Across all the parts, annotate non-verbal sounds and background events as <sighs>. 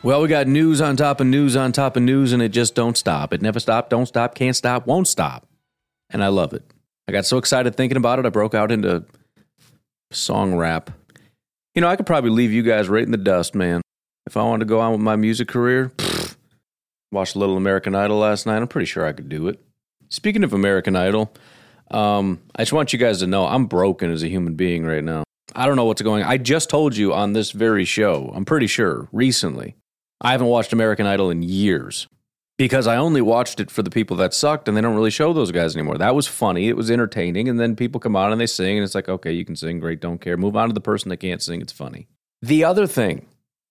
Well, we got news on top of news on top of news, and it just don't stop. It never stop, don't stop, can't stop, won't stop. And I love it. I got so excited thinking about it, I broke out into song rap. You know, I could probably leave you guys right in the dust, man. If I wanted to go on with my music career, pfft, watched a little American Idol last night. I'm pretty sure I could do it. Speaking of American Idol, um, I just want you guys to know I'm broken as a human being right now. I don't know what's going on. I just told you on this very show, I'm pretty sure, recently, I haven't watched American Idol in years because I only watched it for the people that sucked and they don't really show those guys anymore. That was funny. It was entertaining. And then people come on and they sing and it's like, okay, you can sing. Great. Don't care. Move on to the person that can't sing. It's funny. The other thing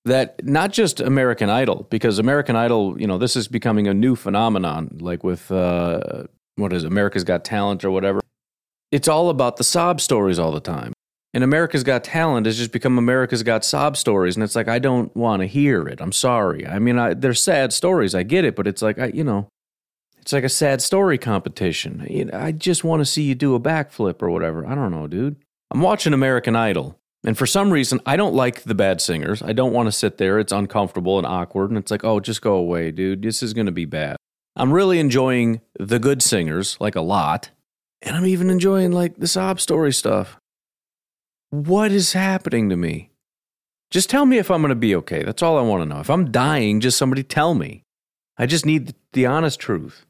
that not just American Idol, because American Idol, you know, this is becoming a new phenomenon, like with uh, what is America's Got Talent or whatever. It's all about the sob stories all the time. And America's Got Talent has just become America's Got Sob Stories. And it's like, I don't want to hear it. I'm sorry. I mean, I, they're sad stories. I get it. But it's like, I, you know, it's like a sad story competition. You know, I just want to see you do a backflip or whatever. I don't know, dude. I'm watching American Idol. And for some reason, I don't like the bad singers. I don't want to sit there. It's uncomfortable and awkward. And it's like, oh, just go away, dude. This is going to be bad. I'm really enjoying the good singers, like a lot. And I'm even enjoying like the sob story stuff. What is happening to me? Just tell me if I'm going to be okay. That's all I want to know. If I'm dying, just somebody tell me. I just need the honest truth.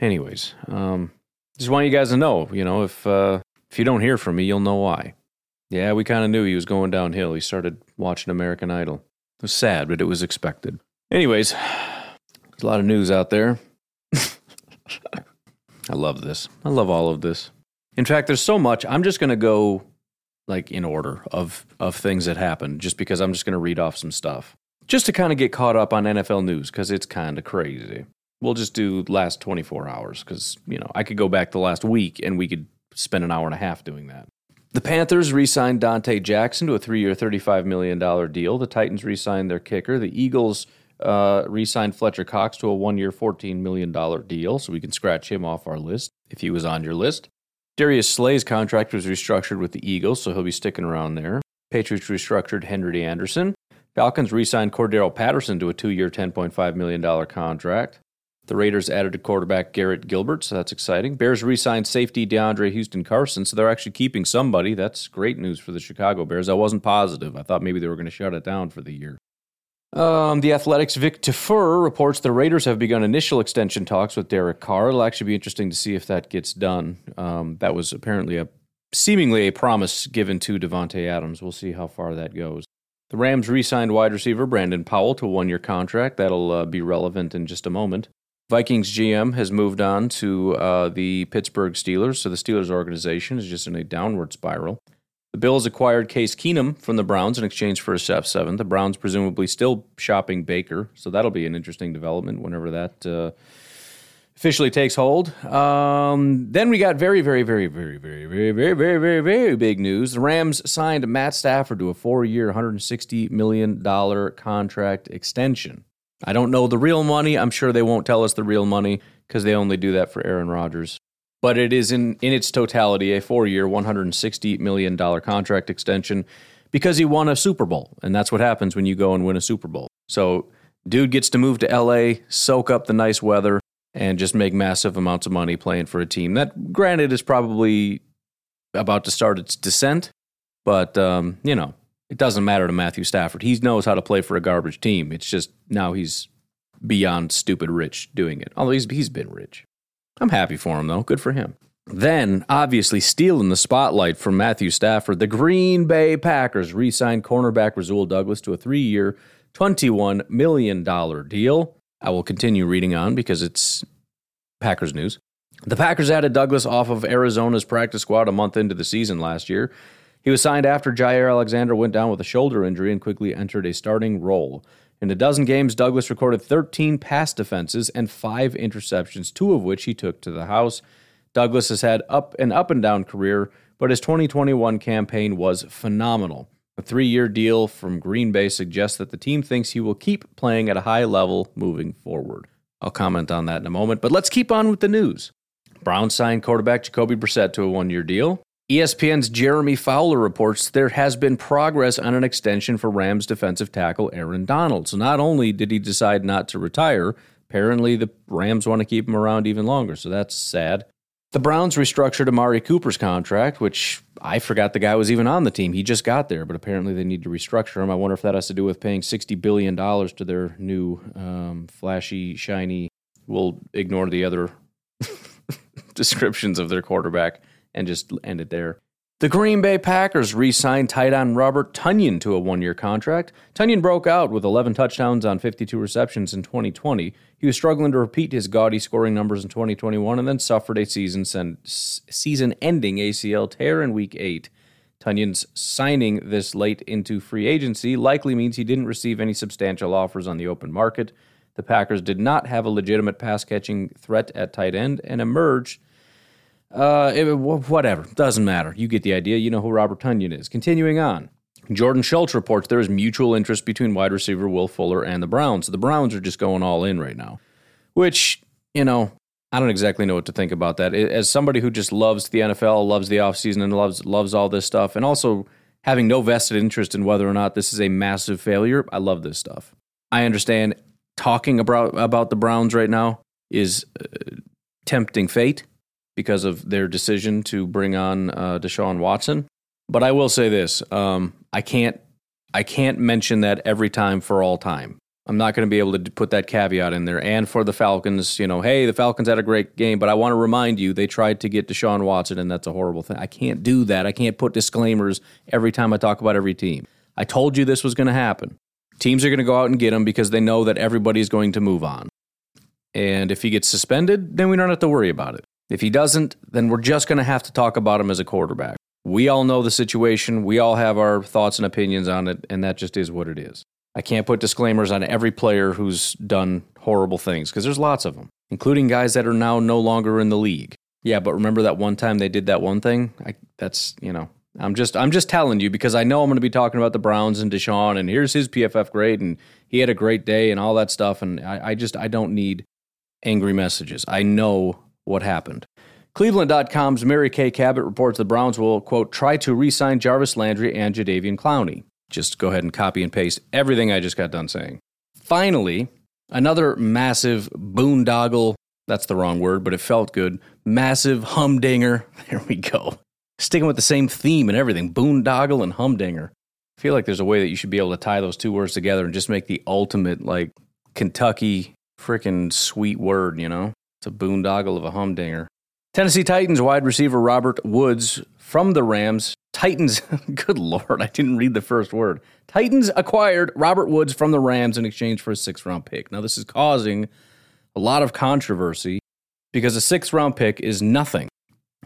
Anyways, um, just want you guys to know, you know, if uh, if you don't hear from me, you'll know why. Yeah, we kind of knew he was going downhill. He started watching American Idol. It was sad, but it was expected. Anyways, <sighs> there's a lot of news out there. <laughs> I love this. I love all of this. In fact, there's so much. I'm just going to go like in order of of things that happened just because I'm just going to read off some stuff. Just to kind of get caught up on NFL news cuz it's kind of crazy. We'll just do last 24 hours cuz, you know, I could go back the last week and we could spend an hour and a half doing that. The Panthers re signed Donte Jackson to a three year, $35 million deal. The Titans re signed their kicker. The Eagles uh, re signed Fletcher Cox to a one year, $14 million deal, so we can scratch him off our list if he was on your list. Darius Slay's contract was restructured with the Eagles, so he'll be sticking around there. Patriots restructured Henry Anderson. Falcons re signed Cordarrelle Patterson to a two year, $10.5 million contract. The Raiders added a quarterback Garrett Gilbert, so that's exciting. Bears re-signed safety DeAndre Houston Carson, so they're actually keeping somebody. That's great news for the Chicago Bears. I wasn't positive. I thought maybe they were going to shut it down for the year. Um, the Athletics' Vic Tafur reports the Raiders have begun initial extension talks with Derek Carr. It'll actually be interesting to see if that gets done. Um, that was apparently a seemingly a promise given to Davante Adams. We'll see how far that goes. The Rams re-signed wide receiver Brandon Powell to a one-year contract. That'll uh, be relevant in just a moment. Vikings GM has moved on to uh, the Pittsburgh Steelers, so the Steelers organization is just in a downward spiral. The Bills acquired Case Keenum from the Browns in exchange for a Steph Seven. The Browns presumably still shopping Baker, so that'll be an interesting development whenever that uh, officially takes hold. Um, then we got very, very, very, very, very, very, very, very, very, very big news. The Rams signed Matt Stafford to a four-year, $160 million contract extension. I don't know the real money. I'm sure they won't tell us the real money because they only do that for Aaron Rodgers. But it is in, in its totality a four year, $160 million contract extension because he won a Super Bowl. And that's what happens when you go and win a Super Bowl. So, dude gets to move to LA, soak up the nice weather, and just make massive amounts of money playing for a team that, granted, is probably about to start its descent. But, um, you know, it doesn't matter to Matthew Stafford. He knows how to play for a garbage team. It's just now he's beyond stupid rich doing it. Although he's, he's been rich. I'm happy for him, though. Good for him. Then, obviously, stealing the spotlight from Matthew Stafford, the Green Bay Packers re signed cornerback Rasul Douglas to a three year, $21 million deal. I will continue reading on because it's Packers news. The Packers added Douglas off of Arizona's practice squad a month into the season last year. He was signed after Jaire Alexander went down with a shoulder injury and quickly entered a starting role. In a dozen games, Douglas recorded 13 pass defenses and five interceptions, two of which he took to the house. Douglas has had up an up and down career, but his 2021 campaign was phenomenal. A three year deal from Green Bay suggests that the team thinks he will keep playing at a high level moving forward. I'll comment on that in a moment, but let's keep on with the news. Browns signed quarterback Jacoby Brissett to a one year deal. ESPN's Jeremy Fowler reports there has been progress on an extension for Rams defensive tackle Aaron Donald. So not only did he decide not to retire, apparently the Rams want to keep him around even longer. So that's sad. The Browns restructured Amari Cooper's contract, which I forgot the guy was even on the team. He just got there, but apparently they need to restructure him. I wonder if that has to do with paying $60 billion to their new um, flashy, shiny, we'll ignore the other <laughs> descriptions of their quarterback and just end it there. The Green Bay Packers re signed tight end Robert Tonyan to a one year contract. Tonyan broke out with 11 touchdowns on 52 receptions in 2020. He was struggling to repeat his gaudy scoring numbers in 2021 and then suffered a season season ending ACL tear in week 8. Tonyan's signing this late into free agency likely means he didn't receive any substantial offers on the open market. The Packers did not have a legitimate pass catching threat at tight end and emerged uh, it, whatever. Doesn't matter. You get the idea. You know who Robert Tonyan is. Continuing on. Jordan Schultz reports there is mutual interest between wide receiver Will Fuller and the Browns. The Browns are just going all in right now, which, you know, I don't exactly know what to think about that. As somebody who just loves the NFL, loves the offseason, and loves loves all this stuff, and also having no vested interest in whether or not this is a massive failure, I love this stuff. I understand talking about about the Browns right now is uh, tempting fate because of their decision to bring on uh, Deshaun Watson. But I will say this: um, I can't I can't mention that every time for all time. I'm not going to be able to put that caveat in there. And for the Falcons, you know, hey, the Falcons had a great game, but I want to remind you they tried to get Deshaun Watson, and that's a horrible thing. I can't do that. I can't put disclaimers every time I talk about every team. I told you this was going to happen. Teams are going to go out and get him because they know that everybody's going to move on. And if he gets suspended, then we don't have to worry about it. If he doesn't, then we're just going to have to talk about him as a quarterback. We all know the situation. We all have our thoughts and opinions on it, and that just is what it is. I can't put disclaimers on every player who's done horrible things because there's lots of them, including guys that are now no longer in the league. Yeah, but remember that one time they did that one thing? I, that's, you know, I'm just I'm just telling you because I know I'm going to be talking about the Browns and Deshaun and here's his PFF grade and he had a great day and all that stuff and I, I just I don't need angry messages. I know what happened. Cleveland.com's Mary Kay Cabot reports the Browns will, quote, try to re sign Jarvis Landry and Jadeveon Clowney. Just go ahead and copy and paste everything I just got done saying. Finally, another massive boondoggle that's the wrong word, but it felt good. Massive humdinger. <laughs> There we go. Sticking with the same theme and everything boondoggle and humdinger. I feel like there's a way that you should be able to tie those two words together and just make the ultimate, like, Kentucky freaking sweet word, you know? It's a boondoggle of a humdinger. Tennessee Titans wide receiver Robert Woods from the Rams. Titans, <laughs> good lord, I didn't read the first word. Titans acquired Robert Woods from the Rams in exchange for a sixth round pick. Now, this is causing a lot of controversy because a sixth round pick is nothing.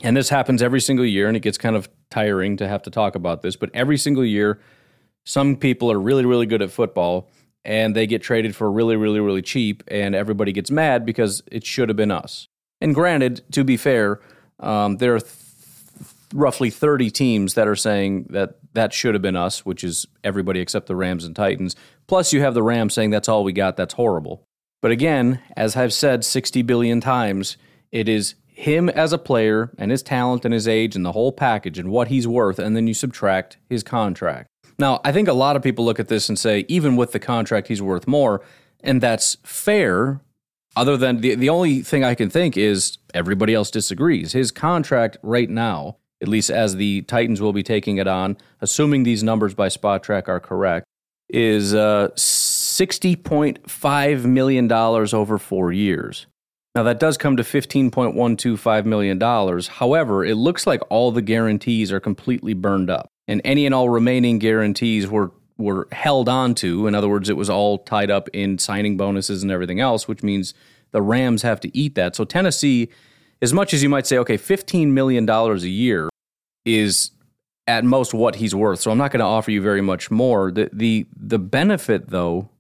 And this happens every single year, and it gets kind of tiring to have to talk about this, but every single year, some people are really, really good at football and they get traded for really, really, really cheap, and everybody gets mad because it should have been us. And granted, to be fair, um, there are th- roughly 30 teams that are saying that that should have been us, which is everybody except the Rams and Titans. Plus, you have the Rams saying that's all we got, that's horrible. But again, as I've said 60 billion times, it is him as a player and his talent and his age and the whole package and what he's worth, and then you subtract his contract. Now, I think a lot of people look at this and say, even with the contract, he's worth more. And that's fair. Other than the, the only thing I can think is everybody else disagrees. His contract right now, at least as the Titans will be taking it on, assuming these numbers by Spotrac are correct, is uh, $60.5 million over four years. Now, that does come to $15.125 million. However, it looks like all the guarantees are completely burned up, and any and all remaining guarantees were, were held on to. In other words, it was all tied up in signing bonuses and everything else, which means the Rams have to eat that. So, Tennessee, as much as you might say, okay, $15 million a year is at most what he's worth. So I'm not going to offer you very much more. The the the benefit though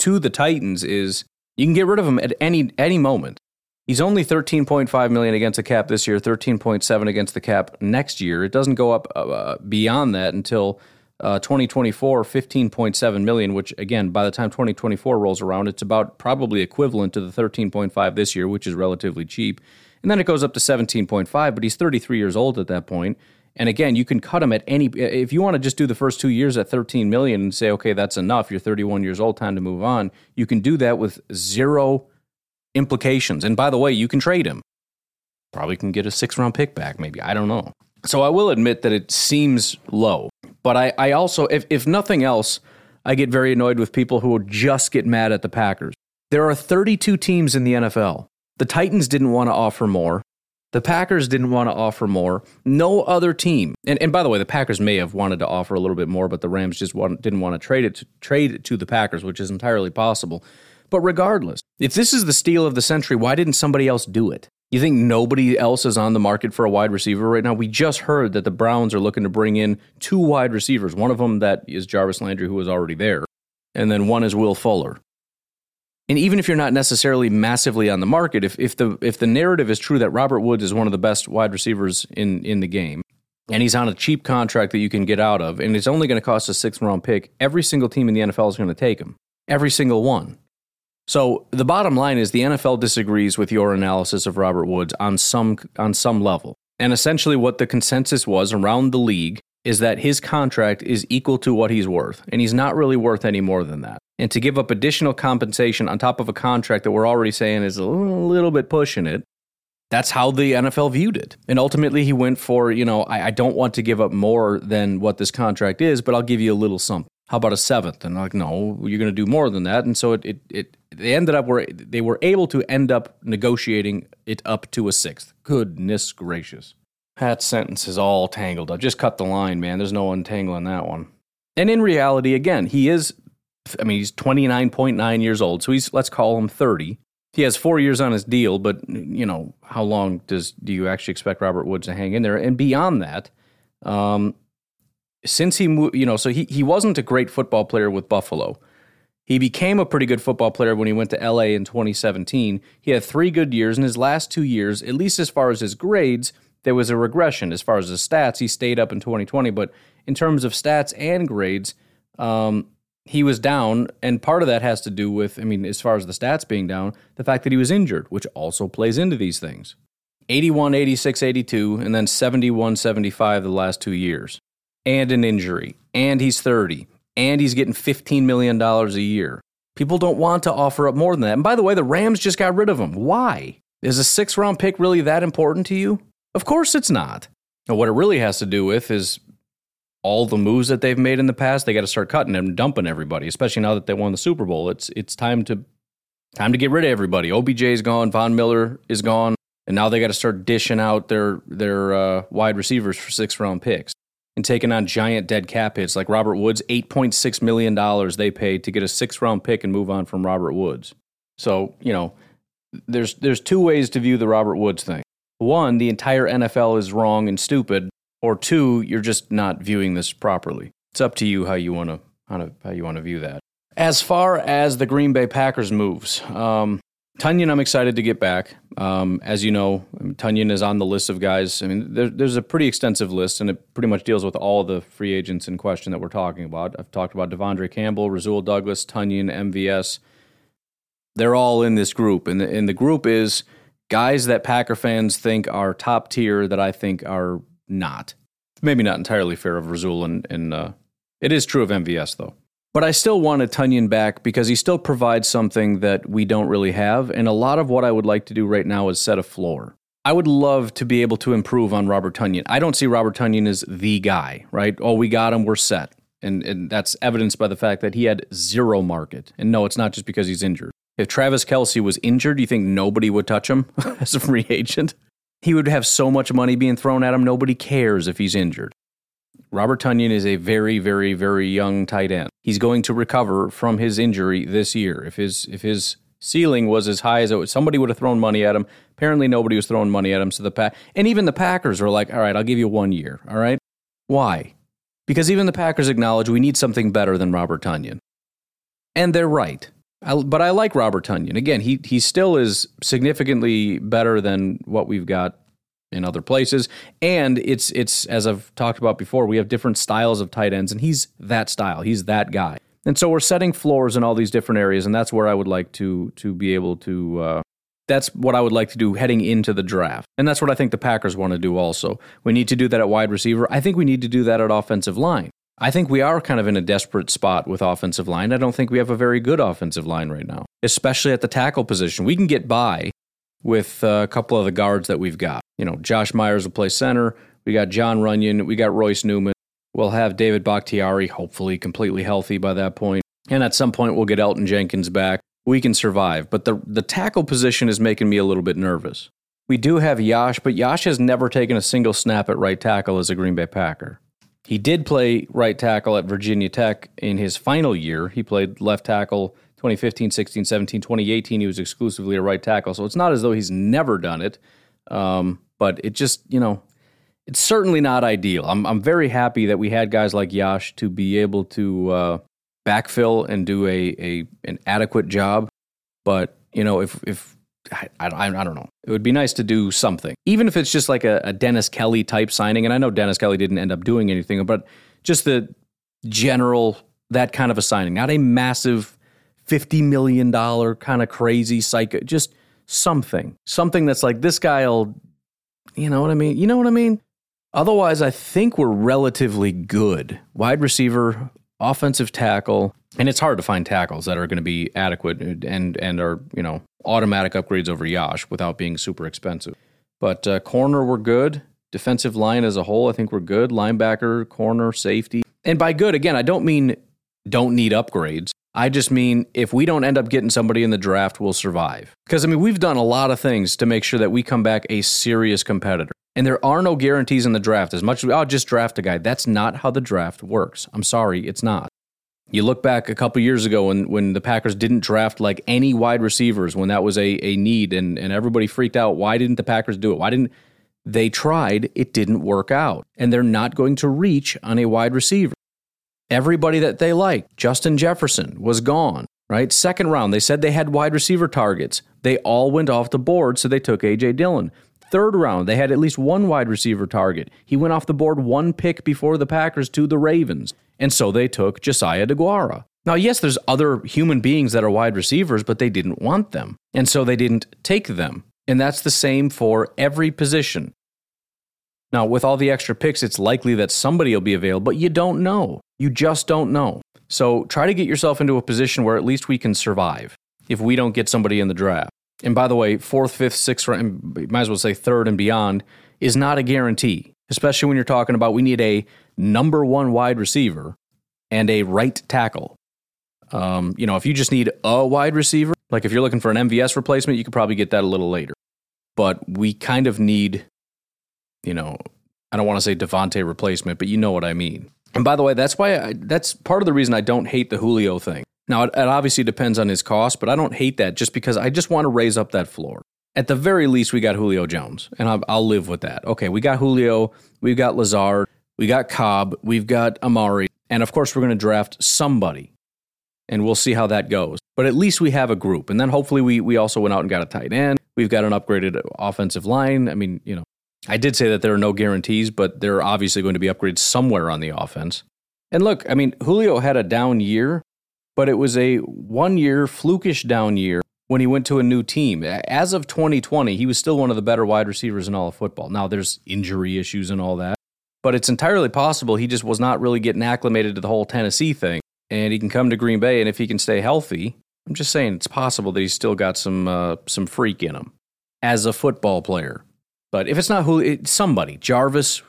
to the Titans is you can get rid of him at any any moment. He's only 13.5 million against the cap this year, 13.7 against the cap next year. It doesn't go up uh, beyond that until uh, 2024, 15.7 million. Which again, by the time 2024 rolls around, it's about probably equivalent to the 13.5 this year, which is relatively cheap. And then it goes up to 17.5, but he's 33 years old at that point. And again, you can cut him at any. If you want to just do the first two years at 13 million and say, okay, that's enough. You're 31 years old, time to move on. You can do that with zero implications. And by the way, you can trade him. Probably can get a six round pick back, maybe. I don't know. So I will admit that it seems low. But I, I also, if, if nothing else, I get very annoyed with people who just get mad at the Packers. There are 32 teams in the NFL. The Titans didn't want to offer more. The Packers didn't want to offer more. No other team, and, and by the way, the Packers may have wanted to offer a little bit more, but the Rams just want, didn't want to trade it to, trade it to the Packers, which is entirely possible. But regardless, if this is the steal of the century, why didn't somebody else do it? You think nobody else is on the market for a wide receiver right now? We just heard that the Browns are looking to bring in two wide receivers. One of them that is Jarvis Landry, who was already there, and then one is Will Fuller and even if you're not necessarily massively on the market, if, if the if the narrative is true that Robert Woods is one of the best wide receivers in in the game, and he's on a cheap contract that you can get out of, and it's only going to cost a sixth round pick, every single team in the NFL is going to take him, every single one. So the bottom line is the NFL disagrees with your analysis of Robert Woods on some on some level, and essentially what the consensus was around the league is that his contract is equal to what he's worth, and he's not really worth any more than that. And to give up additional compensation on top of a contract that we're already saying is a little bit pushing it, that's how the NFL viewed it. And ultimately, he went for, you know, I, I don't want to give up more than what this contract is, but I'll give you a little something. How about a seventh? And like, no, you're going to do more than that. And so it, it, it they ended up where they were able to end up negotiating it up to a sixth. Goodness gracious. That sentence is all tangled up. Just cut the line, man. There's no untangling that one. And in reality, again, he is, I mean, he's 29.9 years old. So he's, let's call him 30. He has four years on his deal, but, you know, how long does do you actually expect Robert Woods to hang in there? And beyond that, um, since he moved, you know, so he, he wasn't a great football player with Buffalo. He became a pretty good football player when he went to LA in 2017. He had three good years. In his last two years, at least as far as his grades, there was a regression as far as the stats. He stayed up in 2020, but in terms of stats and grades, um, he was down. And part of that has to do with, I mean, as far as the stats being down, the fact that he was injured, which also plays into these things. 81, 86, 82, and then 71, 75 the last two years. And an injury. And he's 30. And he's getting $15 million a year. People don't want to offer up more than that. And by the way, the Rams just got rid of him. Why? Is a six round pick really that important to you? Of course it's not. Now, what it really has to do with is all the moves that they've made in the past. They got to start cutting and dumping everybody, especially now that they won the Super Bowl. It's it's time to time to get rid of everybody. OBJ is gone, Von Miller is gone, and now they got to start dishing out their their uh, wide receivers for six round picks and taking on giant dead cap hits like Robert Woods. Eight point six million dollars they paid to get a six round pick and move on from Robert Woods. So you know, there's there's two ways to view the Robert Woods thing one, the entire NFL is wrong and stupid, or two, you're just not viewing this properly. It's up to you how you want to, how you want to view that. As far as the Green Bay Packers moves, um, Tonyan, I'm excited to get back. Um, as you know, Tonyan is on the list of guys. I mean, there, there's a pretty extensive list, and it pretty much deals with all the free agents in question that we're talking about. I've talked about De'Vondre Campbell, Rasul Douglas, Tonyan, MVS. They're all in this group, and the, and the group is guys that Packer fans think are top tier that I think are not. Maybe not entirely fair of Rasul, and, and uh, it is true of MVS, though. But I still wanted Tonyan back because he still provides something that we don't really have. And a lot of what I would like to do right now is set a floor. I would love to be able to improve on Robert Tonyan. I don't see Robert Tonyan as the guy, right? Oh, we got him, we're set. And, and that's evidenced by the fact that he had zero market. And no, it's not just because he's injured. If Travis Kelce was injured, you think nobody would touch him <laughs> as a free agent? He would have so much money being thrown at him, nobody cares if he's injured. Robert Tonyan is a very, very, very young tight end. He's going to recover from his injury this year. If his if his ceiling was as high as it was, somebody would have thrown money at him. Apparently, nobody was throwing money at him. So the pack and even the Packers were like, "All right, I'll give you one year." All right, why? Because even the Packers acknowledge we need something better than Robert Tonyan, and they're right. I, but I like Robert Tonyan. Again, he he still is significantly better than what we've got in other places. And it's it's as I've talked about before, we have different styles of tight ends, and he's that style. He's that guy. And so we're setting floors in all these different areas, and that's where I would like to to be able to. Uh, that's what I would like to do heading into the draft, and that's what I think the Packers want to do. Also, we need to do that at wide receiver. I think we need to do that at offensive line. I think we are kind of in a desperate spot with offensive line. I don't think we have a very good offensive line right now, especially at the tackle position. We can get by with uh, a couple of the guards that we've got. You know, Josh Myers will play center. We got Jon Runyan. We got Royce Newman. We'll have David Bakhtiari, hopefully completely healthy by that point. And at some point, we'll get Elgton Jenkins back. We can survive. But the, the tackle position is making me a little bit nervous. We do have Yosh, but Yosh has never taken a single snap at right tackle as a Green Bay Packer. He did play right tackle at Virginia Tech in his final year. He played left tackle 2015, 16, 17, 2018. He was exclusively a right tackle. So it's not as though he's never done it. Um, but it just, you know, it's certainly not ideal. I'm, I'm very happy that we had guys like Yosh to be able to uh, backfill and do a, a an adequate job. But, you know, if, if I, I, I, don't know. It would be nice to do something, even if it's just like a, a, Dennis Kelly type signing. And I know Dennis Kelly didn't end up doing anything, but just the general that kind of a signing, not a massive fifty million dollar kind of crazy psycho, just something, something that's like this guy'll, you know what I mean? You know what I mean? Otherwise, I think we're relatively good. Wide receiver, offensive tackle, and it's hard to find tackles that are going to be adequate and and are you know automatic upgrades over Yosh without being super expensive. But uh, corner, we're good. Defensive line as a whole, I think we're good. Linebacker, corner, safety. And by good, again, I don't mean don't need upgrades. I just mean if we don't end up getting somebody in the draft, we'll survive. Because, I mean, we've done a lot of things to make sure that we come back a serious competitor. And there are no guarantees in the draft. As much as, oh, just draft a guy. That's not how the draft works. I'm sorry, it's not. You look back a couple years ago when, when the Packers didn't draft like any wide receivers when that was a, a need and, and everybody freaked out. Why didn't the Packers do it? Why didn't they tried? It didn't work out. And they're not going to reach on a wide receiver. Everybody that they liked, Justin Jefferson, was gone, right? Second round, they said they had wide receiver targets. They all went off the board, so they took A.J. Dillon. Third round, they had at least one wide receiver target. He went off the board one pick before the Packers to the Ravens. And so they took Josiah Deguara. Now, yes, there's other human beings that are wide receivers, but they didn't want them. And so they didn't take them. And that's the same for every position. Now, with all the extra picks, it's likely that somebody will be available, but you don't know. You just don't know. So try to get yourself into a position where at least we can survive if we don't get somebody in the draft. And by the way, fourth, fifth, sixth, might as well say third and beyond, is not a guarantee, especially when you're talking about we need a number one wide receiver and a right tackle. Um, you know, if you just need a wide receiver, like if you're looking for an MVS replacement, you could probably get that a little later. But we kind of need, you know, I don't want to say Davante replacement, but you know what I mean. And by the way, that's why I, that's part of the reason I don't hate the Julio thing. Now, it, it obviously depends on his cost, but I don't hate that just because I just want to raise up that floor. At the very least, we got Julio Jones, and I'll, I'll live with that. Okay, we got Julio, we've got Lazard, we got Cobb, we've got Amari, and of course, we're going to draft somebody, and we'll see how that goes. But at least we have a group, and then hopefully we we also went out and got a tight end. We've got an upgraded offensive line. I mean, you know, I did say that there are no guarantees, but there are obviously going to be upgrades somewhere on the offense. And look, I mean, Julio had a down year, but it was a one year flukish down year when he went to a new team. As of 2020, he was still one of the better wide receivers in all of football. Now, there's injury issues and all that, but it's entirely possible he just was not really getting acclimated to the whole Tennessee thing. And he can come to Green Bay, and if he can stay healthy, I'm just saying it's possible that he's still got some uh, some freak in him as a football player. But if it's not who, somebody, Jarvis,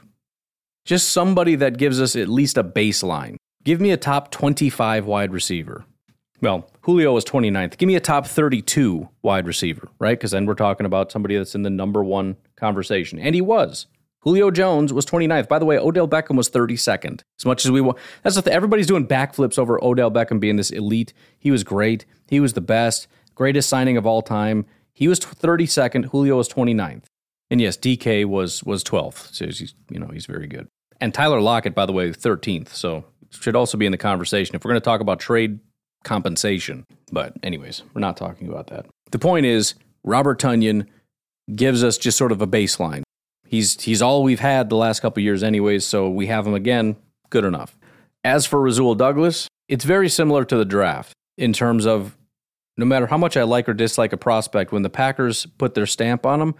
just somebody that gives us at least a baseline Give me a top 25 wide receiver. Well, Julio was 29th. Give me a top 32 wide receiver, right? Because then we're talking about somebody that's in the number one conversation. And he was. Julio Jones was 29th. By the way, Odell Beckham was 32nd. As much as we want, that's the thing. Everybody's doing backflips over Odell Beckham being this elite. He was great. He was the best, greatest signing of all time. He was 32nd. Julio was 29th. And yes, DK was was 12th. So he's you know he's very good. And Tyler Lockett, by the way, 13th. So should also be in the conversation if we're going to talk about trade compensation. But anyways, we're not talking about that. The point is, Robert Tonyan gives us just sort of a baseline. He's he's all we've had the last couple years, anyways. So we have him again. Good enough. As for Rasul Douglas, it's very similar to the draft in terms of no matter how much I like or dislike a prospect, when the Packers put their stamp on him,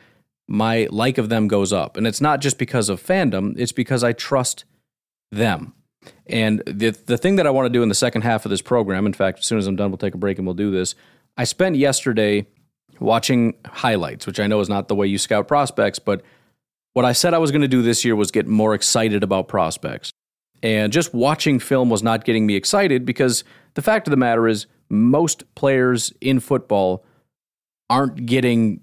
my like of them goes up. And it's not just because of fandom, it's because I trust them. And the the thing that I want to do in the second half of this program, in fact, as soon as I'm done, we'll take a break and we'll do this. I spent yesterday watching highlights, which I know is not the way you scout prospects, but what I said I was going to do this year was get more excited about prospects. And just watching film was not getting me excited because the fact of the matter is, most players in football aren't getting,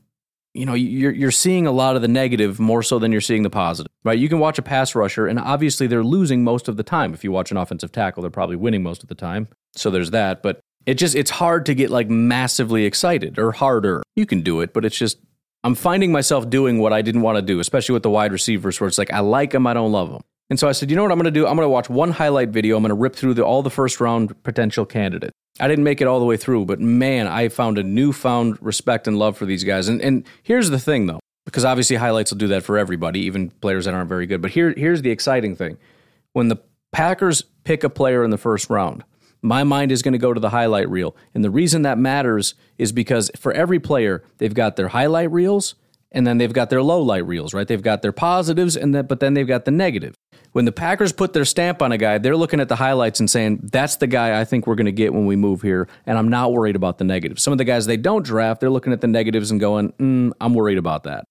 you know, you're, you're seeing a lot of the negative more so than you're seeing the positive, right? You can watch a pass rusher, and obviously they're losing most of the time. If you watch an offensive tackle, they're probably winning most of the time. So there's that. But it just, it's hard to get like massively excited or harder. You can do it, but it's just, I'm finding myself doing what I didn't want to do, especially with the wide receivers, where it's like I like them, I don't love them. And so I said, you know what I'm going to do? I'm going to watch one highlight video. I'm going to rip through the, all the first round potential candidates. I didn't make it all the way through, but man, I found a newfound respect and love for these guys. And, and here's the thing, though, because obviously highlights will do that for everybody, even players that aren't very good. But here, here's the exciting thing: when the Packers pick a player in the first round, my mind is going to go to the highlight reel. And the reason that matters is because for every player, they've got their highlight reels and then they've got their low light reels, right? They've got their positives and then but then they've got the negative. When the Packers put their stamp on a guy, they're looking at the highlights and saying, "That's the guy I think we're going to get when we move here," and I'm not worried about the negatives. Some of the guys they don't draft, they're looking at the negatives and going, mm, "I'm worried about that."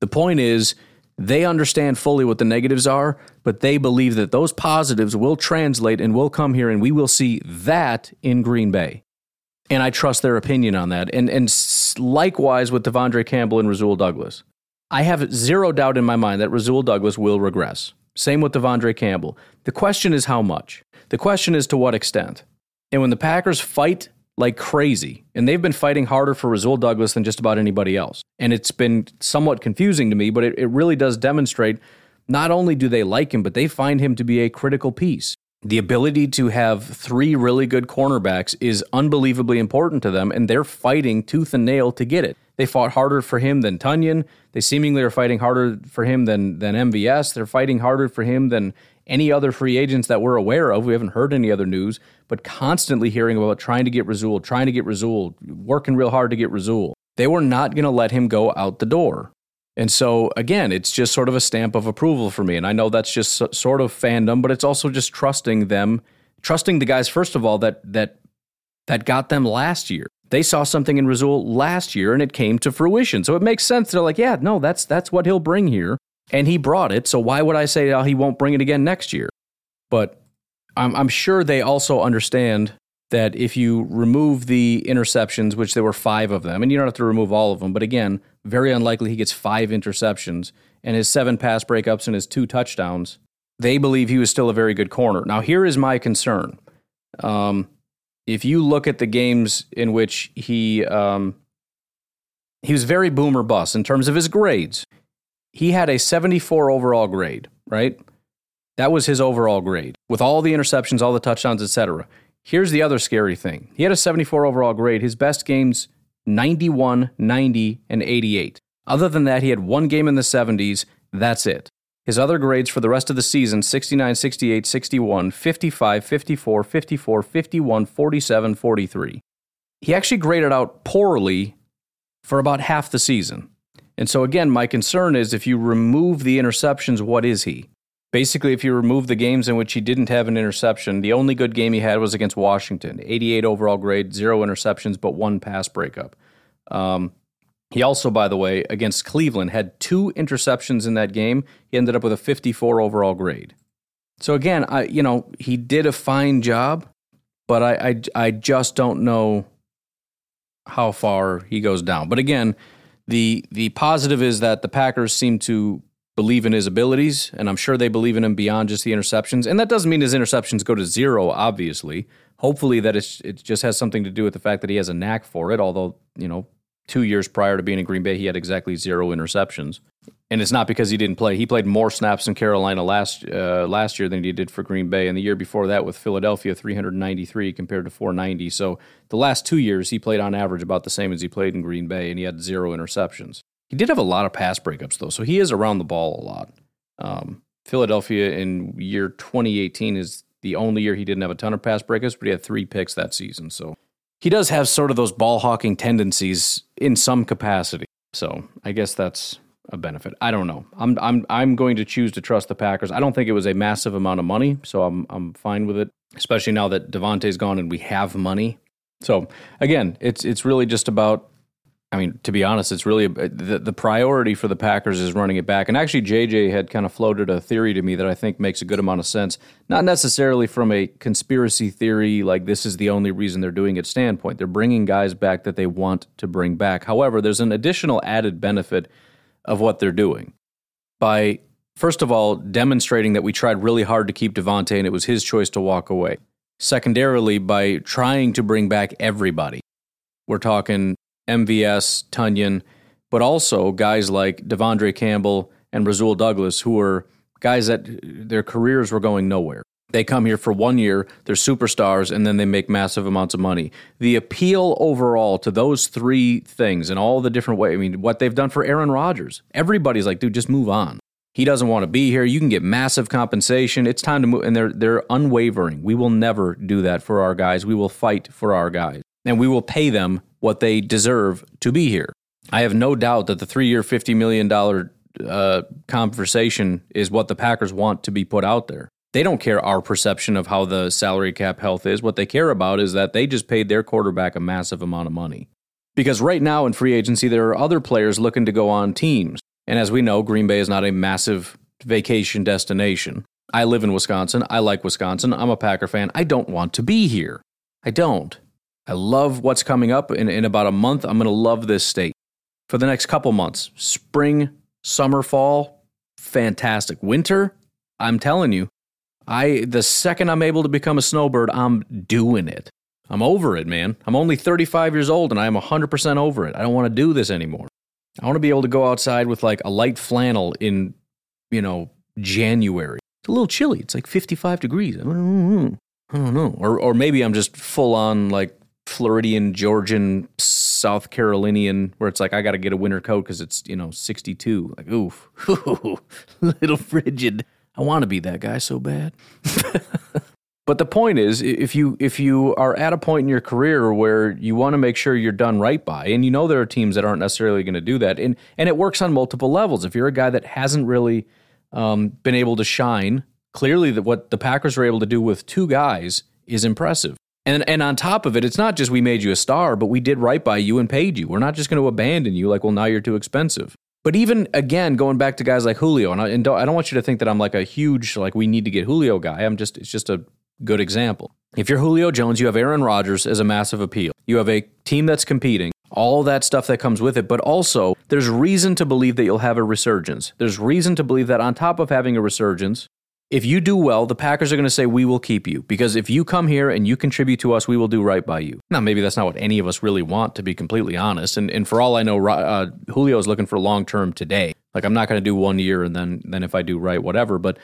The point is, they understand fully what the negatives are, but they believe that those positives will translate and will come here and we will see that in Green Bay. And I trust their opinion on that. And, and likewise with De'Vondre Campbell and Rasul Douglas. I have zero doubt in my mind that Rasul Douglas will regress. Same with De'Vondre Campbell. The question is how much. The question is to what extent. And when the Packers fight like crazy. And they've been fighting harder for Rasul Douglas than just about anybody else. And it's been somewhat confusing to me, but it, it really does demonstrate not only do they like him, but they find him to be a critical piece. The ability to have three really good cornerbacks is unbelievably important to them, and they're fighting tooth and nail to get it. They fought harder for him than Tonyan. They seemingly are fighting harder for him than than MVS. They're fighting harder for him than any other free agents that we're aware of. We haven't heard any other news, but constantly hearing about trying to get Rasul, trying to get Rasul, working real hard to get Rasul. They were not going to let him go out the door. And so, again, it's just sort of a stamp of approval for me. And I know that's just sort of fandom, but it's also just trusting them, trusting the guys, first of all, that, that, that got them last year. They saw something in Rasul last year and it came to fruition. So it makes sense. They're like, yeah, no, that's, that's what he'll bring here and he brought it. So why would I say oh, he won't bring it again next year? But I'm, I'm sure they also understand that if you remove the interceptions, which there were five of them, and you don't have to remove all of them, but again, very unlikely he gets five interceptions and his seven pass breakups and his two touchdowns. They believe he was still a very good corner. Now, here is my concern. Um, if you look at the games in which he um, he was very boomer bust in terms of his grades he had a 74 overall grade, right? That was his overall grade with all the interceptions, all the touchdowns, etc. Here's the other scary thing. He had a 74 overall grade. His best games 91, 90, and 88. Other than that, he had one game in the 70s. That's it. His other grades for the rest of the season 69, 68, 61, 55, 54, 54, 51, 47, 43. He actually graded out poorly for about half the season. And so, again, my concern is if you remove the interceptions, what is he? Basically, if you remove the games in which he didn't have an interception, the only good game he had was against Washington 88 overall grade, zero interceptions, but one pass breakup. Um, he also, by the way, against Cleveland, had two interceptions in that game. He ended up with a 54 overall grade. So again, I you know he did a fine job, but I I, I just don't know how far he goes down. But again, the the positive is that the Packers seem to believe in his abilities, and I'm sure they believe in him beyond just the interceptions. And that doesn't mean his interceptions go to zero, obviously. Hopefully, that it just has something to do with the fact that he has a knack for it. Although, you know, two years prior to being in Green Bay, he had exactly zero interceptions. And it's not because he didn't play. He played more snaps in Carolina last uh, last year than he did for Green Bay, and the year before that with Philadelphia, 393 compared to 490. So the last two years, he played on average about the same as he played in Green Bay, and he had zero interceptions. He did have a lot of pass breakups though, so he is around the ball a lot. Um, Philadelphia in year 2018 is the only year he didn't have a ton of pass breakups, but he had three picks that season. So he does have sort of those ball hawking tendencies in some capacity. So I guess that's a benefit. I don't know. I'm I'm I'm going to choose to trust the Packers. I don't think it was a massive amount of money, so I'm I'm fine with it. Especially now that Davante's gone and we have money. So again, it's it's really just about I mean, to be honest, it's really the, the priority for the Packers is running it back. And actually, JJ had kind of floated a theory to me that I think makes a good amount of sense. Not necessarily from a conspiracy theory, like this is the only reason they're doing it standpoint. They're bringing guys back that they want to bring back. However, there's an additional added benefit of what they're doing by, first of all, demonstrating that we tried really hard to keep Davante and it was his choice to walk away. Secondarily, by trying to bring back everybody. We're talking MVS, Tonyan, but also guys like De'Vondre Campbell and Rasul Douglas, who are guys that their careers were going nowhere. They come here for one year, they're superstars, and then they make massive amounts of money. The appeal overall to those three things and all the different ways, I mean, what they've done for Aaron Rodgers, everybody's like, dude, just move on. He doesn't want to be here. You can get massive compensation. It's time to move. And they're, they're unwavering. We will never do that for our guys. We will fight for our guys. And we will pay them what they deserve to be here. I have no doubt that the three year, $50 million uh, conversation is what the Packers want to be put out there. They don't care our perception of how the salary cap health is. What they care about is that they just paid their quarterback a massive amount of money. Because right now in free agency, there are other players looking to go on teams. And as we know, Green Bay is not a massive vacation destination. I live in Wisconsin. I like Wisconsin. I'm a Packer fan. I don't want to be here. I don't. I love what's coming up. In, in about a month, I'm going to love this state for the next couple months. Spring, summer, fall, fantastic. Winter, I'm telling you, I the second I'm able to become a snowbird, I'm doing it. I'm over it, man. I'm only 35 years old and I am 100% over it. I don't want to do this anymore. I want to be able to go outside with like a light flannel in, you know, January. It's a little chilly. It's like 55 degrees. I don't know. Or or maybe I'm just full on like Floridian, Georgian, South Carolinian, where it's like I got to get a winter coat because it's you know 62. Like oof, <laughs> little frigid. I want to be that guy so bad. <laughs> but the point is, if you if you are at a point in your career where you want to make sure you're done right by, and you know there are teams that aren't necessarily going to do that, and and it works on multiple levels. If you're a guy that hasn't really um, been able to shine, clearly that what the Packers were able to do with two guys is impressive. And and on top of it, it's not just we made you a star, but we did right by you and paid you. We're not just going to abandon you like, well, now you're too expensive. But even again, going back to guys like Julio, and, I, and don't, I don't want you to think that I'm like a huge like we need to get Julio guy. I'm just it's just a good example. If you're Julio Jones, you have Aaron Rodgers as a massive appeal. You have a team that's competing, all that stuff that comes with it, but also there's reason to believe that you'll have a resurgence. There's reason to believe that on top of having a resurgence, if you do well, the Packers are going to say, We will keep you. Because if you come here and you contribute to us, we will do right by you. Now, maybe that's not what any of us really want, to be completely honest. And, and for all I know, uh, Julio is looking for long term today. Like, I'm not going to do one year and then, then if I do right, whatever. But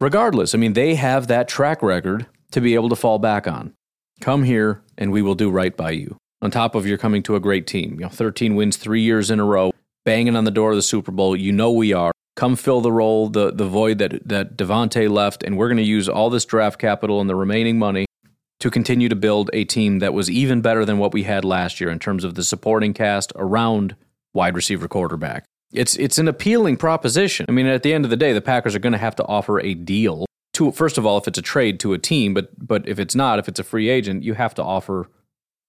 regardless, I mean, they have that track record to be able to fall back on. Come here and we will do right by you. On top of you're coming to a great team, you know, 13 wins three years in a row, banging on the door of the Super Bowl. You know we are come fill the role, the the void that that Davante left, and we're going to use all this draft capital and the remaining money to continue to build a team that was even better than what we had last year in terms of the supporting cast around wide receiver quarterback. It's it's an appealing proposition. I mean, at the end of the day, the Packers are going to have to offer a deal to first of all, if it's a trade to a team, but but if it's not, if it's a free agent, you have to offer.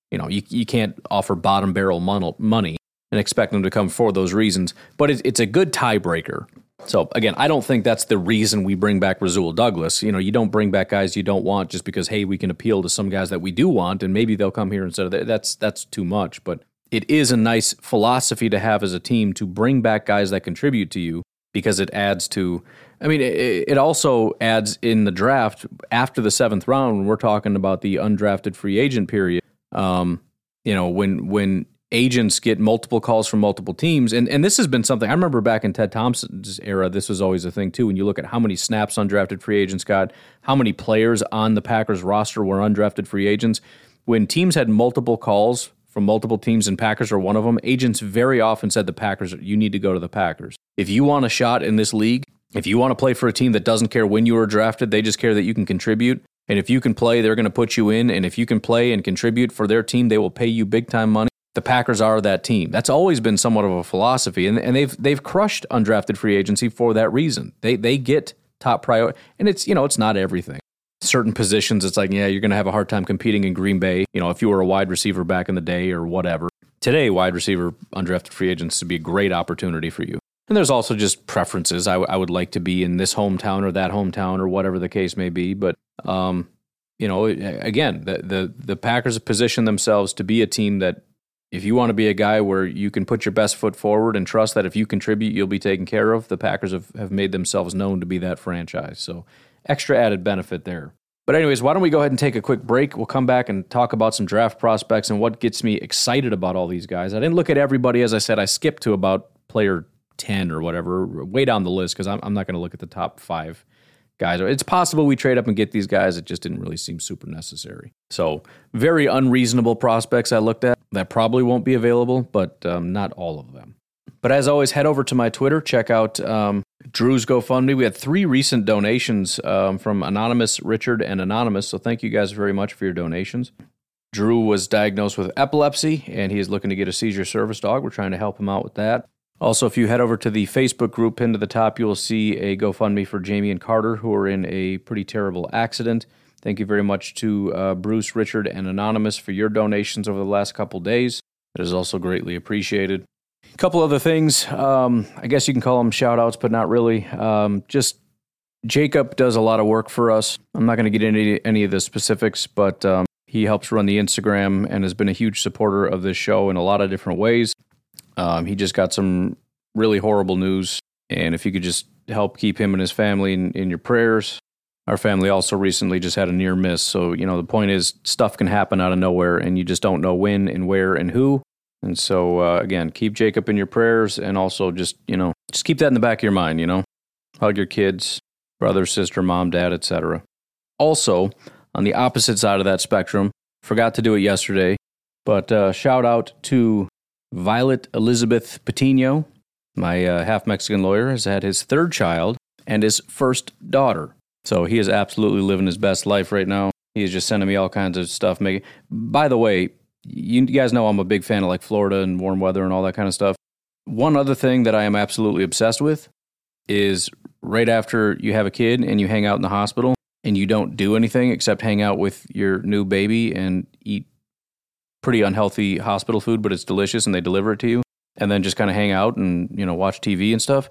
You know, you you can't offer bottom barrel money and expect them to come for those reasons. But it's, it's a good tiebreaker So again, I don't think that's the reason we bring back Rasul Douglas. You know, you don't bring back guys you don't want just because hey, we can appeal to some guys that we do want, and maybe they'll come here instead of that. That's that's too much. But it is a nice philosophy to have as a team to bring back guys that contribute to you because it adds to. I mean, it, it also adds in the draft after the seventh round when we're talking about the undrafted free agent period. Um, you know, when when agents get multiple calls from multiple teams. And and this has been something I remember back in Ted Thompson's era, this was always a thing too. When you look at how many snaps undrafted free agents got, how many players on the Packers roster were undrafted free agents. When teams had multiple calls from multiple teams and Packers are one of them, agents very often said the Packers, you need to go to the Packers. If you want a shot in this league, if you want to play for a team that doesn't care when you were drafted, they just care that you can contribute. And if you can play, they're going to put you in. And if you can play and contribute for their team, they will pay you big time money the Packers are that team. That's always been somewhat of a philosophy, and, and they've they've crushed undrafted free agency for that reason. They they get top priority, and it's you know it's not everything. Certain positions, it's like yeah, you're going to have a hard time competing in Green Bay. You know, if you were a wide receiver back in the day or whatever. Today, wide receiver undrafted free agents would be a great opportunity for you. And there's also just preferences. I, w- I would like to be in this hometown or that hometown or whatever the case may be. But um, you know, again, the, the the Packers position themselves to be a team that if you want to be a guy where you can put your best foot forward and trust that if you contribute, you'll be taken care of, the Packers have, have made themselves known to be that franchise. So, extra added benefit there. But, anyways, why don't we go ahead and take a quick break? We'll come back and talk about some draft prospects and what gets me excited about all these guys. I didn't look at everybody. As I said, I skipped to about player 10 or whatever, way down the list, because I'm, I'm not going to look at the top five guys. It's possible we trade up and get these guys. It just didn't really seem super necessary. So, very unreasonable prospects I looked at that probably won't be available, but um, not all of them. But as always, head over to my Twitter, check out um, Drew's GoFundMe. We had three recent donations um, from Anonymous, Richard, and Anonymous. So thank you guys very much for your donations. Drew was diagnosed with epilepsy and he is looking to get a seizure service dog. We're trying to help him out with that. Also, if you head over to the Facebook group pinned to the top, you will see a GoFundMe for Jamie and Carter, who are in a pretty terrible accident. Thank you very much to uh, Bruce, Richard, and Anonymous for your donations over the last couple days. It is also greatly appreciated. A couple other things. Um, I guess you can call them shout outs, but not really. Um, just Jacob does a lot of work for us. I'm not going to get into any of the specifics, but um, he helps run the Instagram and has been a huge supporter of this show in a lot of different ways. Um, he just got some really horrible news, and if you could just help keep him and his family in, in your prayers. Our family also recently just had a near miss, so you know the point is stuff can happen out of nowhere, and you just don't know when and where and who. And so uh, again, keep Jacob in your prayers, and also just you know just keep that in the back of your mind. You know, hug your kids, brother, sister, mom, dad, etc. Also, on the opposite side of that spectrum, forgot to do it yesterday, but uh, shout out to Violet Elizabeth Patino, my uh, half Mexican lawyer, has had his third child and his first daughter. So he is absolutely living his best life right now. He is just sending me all kinds of stuff. Making. By the way, you guys know I'm a big fan of like Florida and warm weather and all that kind of stuff. One other thing that I am absolutely obsessed with is right after you have a kid and you hang out in the hospital and you don't do anything except hang out with your new baby and eat pretty unhealthy hospital food, but it's delicious and they deliver it to you, and then just kind of hang out and, you know, watch TV and stuff.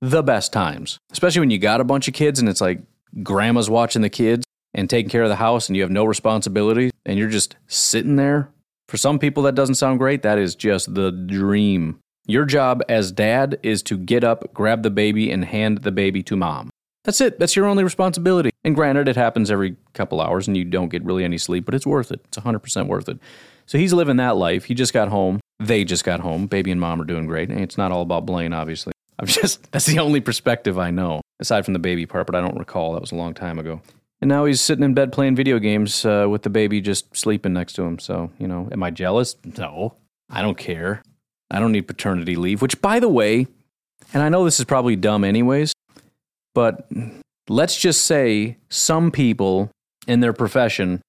The best times, especially when you got a bunch of kids and it's like grandma's watching the kids and taking care of the house and you have no responsibility and you're just sitting there. For some people, that doesn't sound great. That is just the dream. Your job as dad is to get up, grab the baby, and hand the baby to mom. That's it. That's your only responsibility. And granted, it happens every couple hours and you don't get really any sleep, but it's worth it. It's 100% worth it. So he's living that life. He just got home. They just got home. Baby and mom are doing great. It's not all about Blaine, obviously. I'm just, <laughs> that's the only perspective I know, aside from the baby part, but I don't recall. That was a long time ago. And now he's sitting in bed playing video games uh, with the baby just sleeping next to him. So, you know, am I jealous? No, I don't care. I don't need paternity leave, which, by the way, and I know this is probably dumb anyways, but let's just say some people in their profession,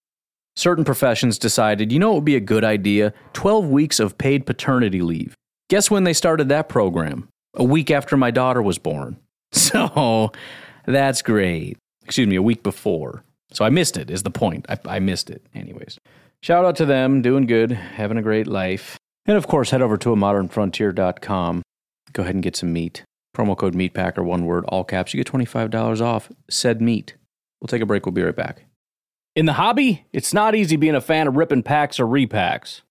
certain professions decided, you know, it would be a good idea 12 weeks of paid paternity leave. Guess when they started that program? A week after my daughter was born. <laughs> So that's great. Excuse me, a week before. So I missed it, is the point. I, I missed it, anyways. Shout out to them, doing good, having a great life. And of course, head over to a modernfrontier.com. Go ahead and get some meat Promo code MEATPACKER, one word, all caps. You get $25 off said meat. We'll take a break. We'll be right back. In the hobby, it's not easy being a fan of ripping packs or repacks.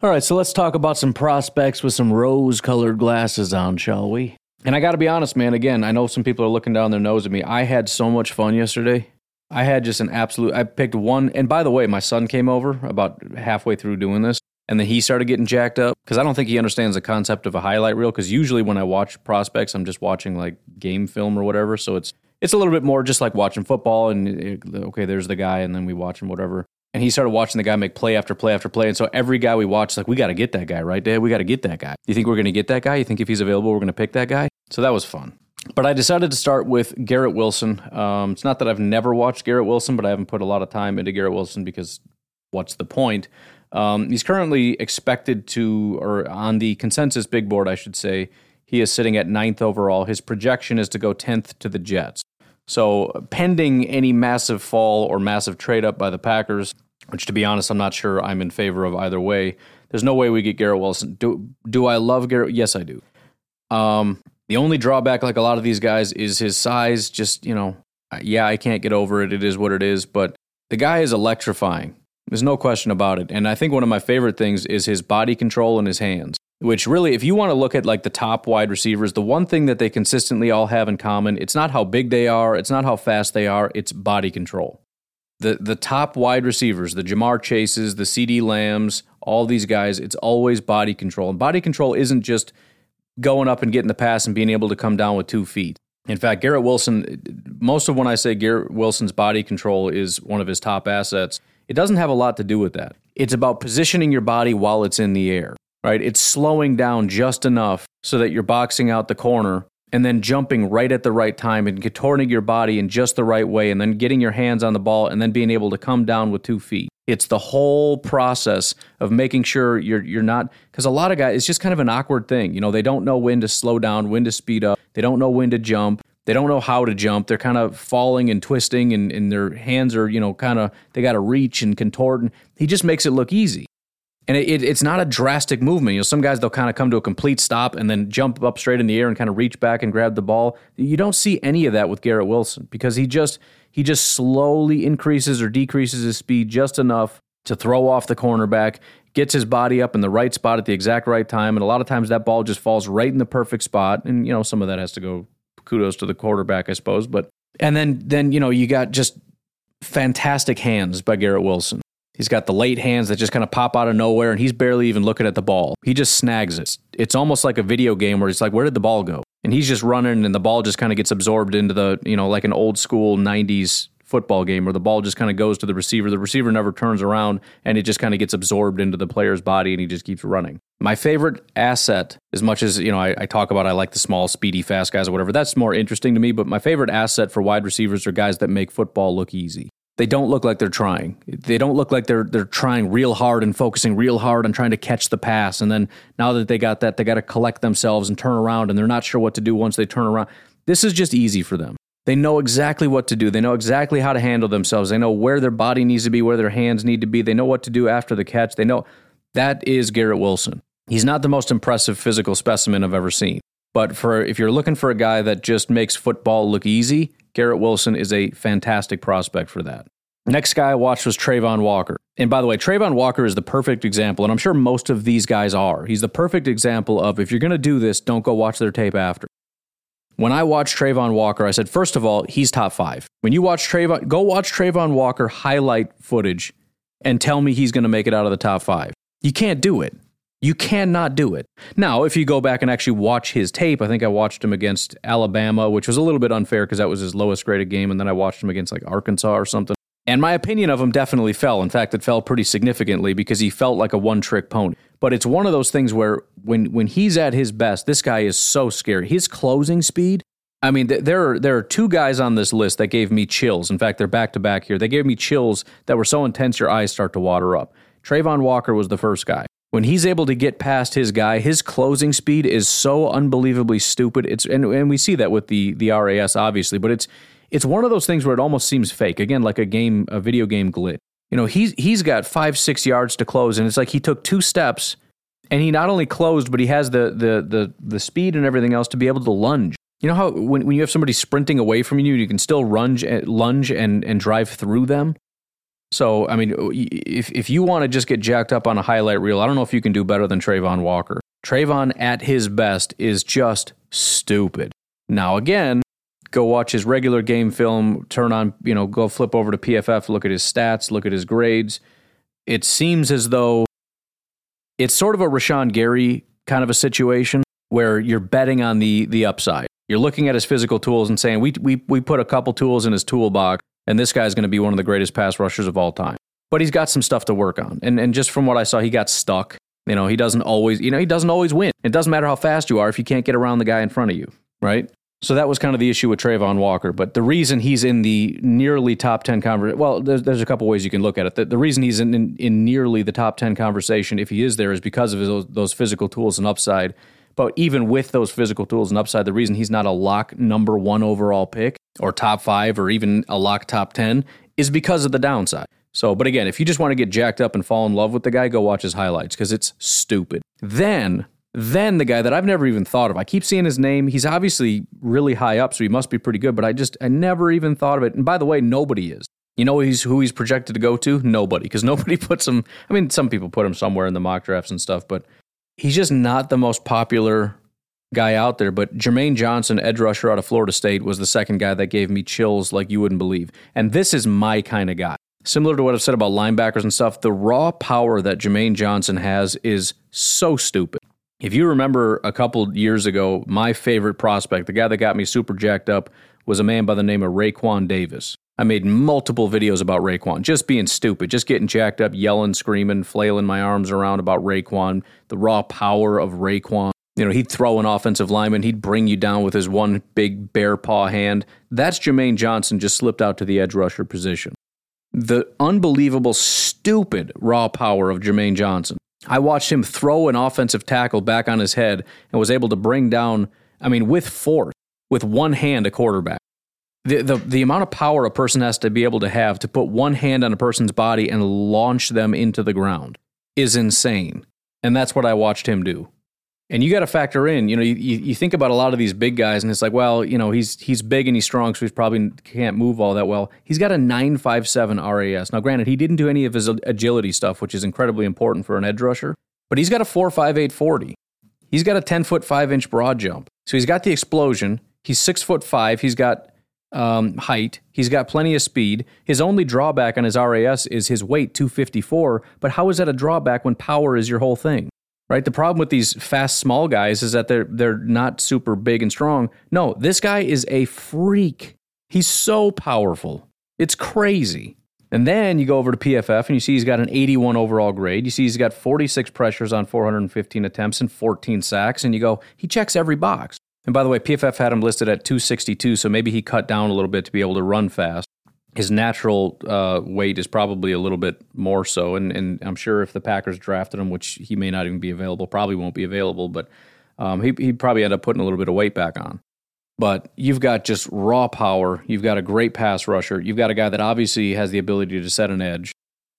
All right, so let's talk about some prospects with some rose colored glasses on, shall we? And I got to be honest, man, again, I know some people are looking down their nose at me. I had so much fun yesterday. I had just an absolute, I picked one. And by the way, my son came over about halfway through doing this. And then he started getting jacked up because I don't think he understands the concept of a highlight reel. Because usually when I watch prospects, I'm just watching like game film or whatever. So it's it's a little bit more just like watching football and eh, okay, there's the guy, and then we watch him whatever and he started watching the guy make play after play after play. And so every guy we watch, like, we got to get that guy, right, Dad? We got to get that guy. You think we're going to get that guy? You think if he's available, we're going to pick that guy? So that was fun. But I decided to start with Garrett Wilson. Um, it's not that I've never watched Garrett Wilson, but I haven't put a lot of time into Garrett Wilson because what's the point? Um, he's currently expected to, or on the consensus big board, I should say, he is sitting at ninth overall. His projection is to go 10th to the Jets. So, pending any massive fall or massive trade up by the Packers, which to be honest, I'm not sure I'm in favor of either way. There's no way we get Garrett Wilson. Do do I love Garrett? Yes, I do. Um, the only drawback, like a lot of these guys, is his size. Just you know, yeah, I can't get over it. It is what it is. But the guy is electrifying. There's no question about it. And I think one of my favorite things is his body control and his hands which really, if you want to look at like the top wide receivers, the one thing that they consistently all have in common, it's not how big they are, it's not how fast they are, it's body control. The the top wide receivers, the Ja'Marr Chases, the CeeDee Lambs, all these guys, it's always body control. And body control isn't just going up and getting the pass and being able to come down with two feet. In fact, Garrett Wilson, most of when I say Garrett Wilson's body control is one of his top assets, it doesn't have a lot to do with that. It's about positioning your body while it's in the air right? It's slowing down just enough so that you're boxing out the corner and then jumping right at the right time and contorting your body in just the right way and then getting your hands on the ball and then being able to come down with two feet. It's the whole process of making sure you're you're not because a lot of guys it's just kind of an awkward thing. You know, they don't know when to slow down, when to speed up. They don't know when to jump. They don't know how to jump. They're kind of falling and twisting and, and their hands are, you know, kind of they got to reach and contort. And he just makes it look easy. And it, it, it's not a drastic movement. You know, some guys they'll kind of come to a complete stop and then jump up straight in the air and kind of reach back and grab the ball. You don't see any of that with Garrett Wilson because he just he just slowly increases or decreases his speed just enough to throw off the cornerback, gets his body up in the right spot at the exact right time, and a lot of times that ball just falls right in the perfect spot. And you know, some of that has to go kudos to the quarterback, I suppose. But and then then you know you got just fantastic hands by Garrett Wilson. He's got the late hands that just kind of pop out of nowhere, and he's barely even looking at the ball. He just snags it. It's almost like a video game where it's like, where did the ball go? And he's just running, and the ball just kind of gets absorbed into the, you know, like an old school 90s football game where the ball just kind of goes to the receiver. The receiver never turns around, and it just kind of gets absorbed into the player's body, and he just keeps running. My favorite asset, as much as, you know, I, I talk about I like the small, speedy, fast guys or whatever, that's more interesting to me. But my favorite asset for wide receivers are guys that make football look easy they don't look like they're trying. They don't look like they're they're trying real hard and focusing real hard on trying to catch the pass. And then now that they got that, they got to collect themselves and turn around, and they're not sure what to do once they turn around. This is just easy for them. They know exactly what to do. They know exactly how to handle themselves. They know where their body needs to be, where their hands need to be. They know what to do after the catch. They know that is Garrett Wilson. He's not the most impressive physical specimen I've ever seen. But for if you're looking for a guy that just makes football look easy, Garrett Wilson is a fantastic prospect for that. Next guy I watched was Travon Walker. And by the way, Travon Walker is the perfect example, and I'm sure most of these guys are. He's the perfect example of if you're going to do this, don't go watch their tape after. When I watched Travon Walker, I said, first of all, he's top five. When you watch Travon, go watch Travon Walker highlight footage and tell me he's going to make it out of the top five. You can't do it. You cannot do it. Now, if you go back and actually watch his tape, I think I watched him against Alabama, which was a little bit unfair because that was his lowest graded game. And then I watched him against like Arkansas or something. And my opinion of him definitely fell. In fact, it fell pretty significantly because he felt like a one trick pony. But it's one of those things where when, when he's at his best, this guy is so scary. His closing speed, I mean, there are, there are two guys on this list that gave me chills. In fact, they're back to back here. They gave me chills that were so intense your eyes start to water up. Travon Walker was the first guy when he's able to get past his guy, his closing speed is so unbelievably stupid. It's and, and we see that with the the RAS obviously, but it's it's one of those things where it almost seems fake. Again, like a game, a video game glitch. You know, he's he's got five six yards to close, and it's like he took two steps, and he not only closed, but he has the the the the speed and everything else to be able to lunge. You know how when, when you have somebody sprinting away from you, you can still lunge, eh, lunge and, and drive through them? So, I mean, if, if you want to just get jacked up on a highlight reel, I don't know if you can do better than Travon Walker. Travon at his best is just stupid. Now, again, go watch his regular game film, turn on, you know, go flip over to PFF, look at his stats, look at his grades. It seems as though it's sort of a Rashan Gary kind of a situation where you're betting on the the upside. You're looking at his physical tools and saying, we, we, we put a couple tools in his toolbox and this guy's going to be one of the greatest pass rushers of all time. But he's got some stuff to work on. And, and just from what I saw, he got stuck. You know, he doesn't always, you know, he doesn't always win. It doesn't matter how fast you are if you can't get around the guy in front of you, right? So that was kind of the issue with Travon Walker. But the reason he's in the nearly top 10 conversation, well, there's, there's a couple ways you can look at it. The, the reason he's in, in, in, nearly the top 10 conversation, if he is there, is because of those, those physical tools and upside. But even with those physical tools and upside, the reason he's not a lock number one overall pick or top five or even a lock top 10 is because of the downside. So, but again, if you just want to get jacked up and fall in love with the guy, go watch his highlights because it's stupid. Then, then the guy that I've never even thought of, I keep seeing his name. He's obviously really high up, so he must be pretty good, but I just, I never even thought of it. And by the way, nobody is. You know he's who he's projected to go to? Nobody, because <laughs> nobody puts him. I mean, some people put him somewhere in the mock drafts and stuff, but he's just not the most popular guy out there, but Jermaine Johnson, edge rusher out of Florida State, was the second guy that gave me chills like you wouldn't believe. And this is my kind of guy. Similar to what I've said about linebackers and stuff, the raw power that Jermaine Johnson has is so stupid. If you remember a couple years ago, my favorite prospect, the guy that got me super jacked up, was a man by the name of Raekwon Davis. I made multiple videos about Raekwon, just being stupid, just getting jacked up, yelling, screaming, flailing my arms around about Raekwon, the raw power of Raekwon. You know, he'd throw an offensive lineman, he'd bring you down with his one big bear paw hand. That's Jermaine Johnson just slipped out to the edge rusher position. The unbelievable, stupid raw power of Jermaine Johnson. I watched him throw an offensive tackle back on his head and was able to bring down, I mean, with force, with one hand, a quarterback. The, the, the amount of power a person has to be able to have to put one hand on a person's body and launch them into the ground is insane. And that's what I watched him do. And you got to factor in, you know, you, you think about a lot of these big guys, and it's like, well, you know, he's he's big and he's strong, so he's probably can't move all that well. He's got a 957 RAS. Now, granted, he didn't do any of his agility stuff, which is incredibly important for an edge rusher, but he's got a 458 40. He's got a 10 foot 5 inch broad jump. So he's got the explosion. He's six foot five. He's got um, height. He's got plenty of speed. His only drawback on his RAS is his weight, 254. But how is that a drawback when power is your whole thing? Right? The problem with these fast small guys is that they're they're not super big and strong. No, this guy is a freak. He's so powerful. It's crazy. And then you go over to PFF and you see he's got an 81 overall grade. You see he's got 46 pressures on 415 attempts and 14 sacks. And you go, he checks every box. And by the way, PFF had him listed at 262, so maybe he cut down a little bit to be able to run fast. His natural uh, weight is probably a little bit more so, and, and I'm sure if the Packers drafted him, which he may not even be available, probably won't be available, but um, he, he'd probably end up putting a little bit of weight back on. But you've got just raw power. You've got a great pass rusher. You've got a guy that obviously has the ability to set an edge.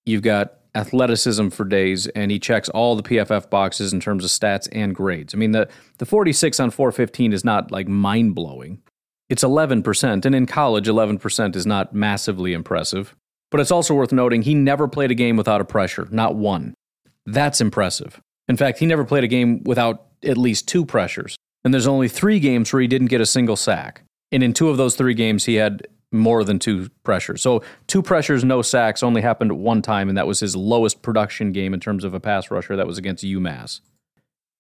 You've got athleticism for days, and he checks all the PFF boxes in terms of stats and grades. I mean, the, the 46 on 415 is not like mind blowing. It's 11%, and in college, 11% is not massively impressive. But it's also worth noting he never played a game without a pressure, not one. That's impressive. In fact, he never played a game without at least two pressures. And there's only three games where he didn't get a single sack. And in two of those three games, he had more than two pressures. So two pressures, no sacks only happened one time, and that was his lowest production game in terms of a pass rusher. That was against UMass.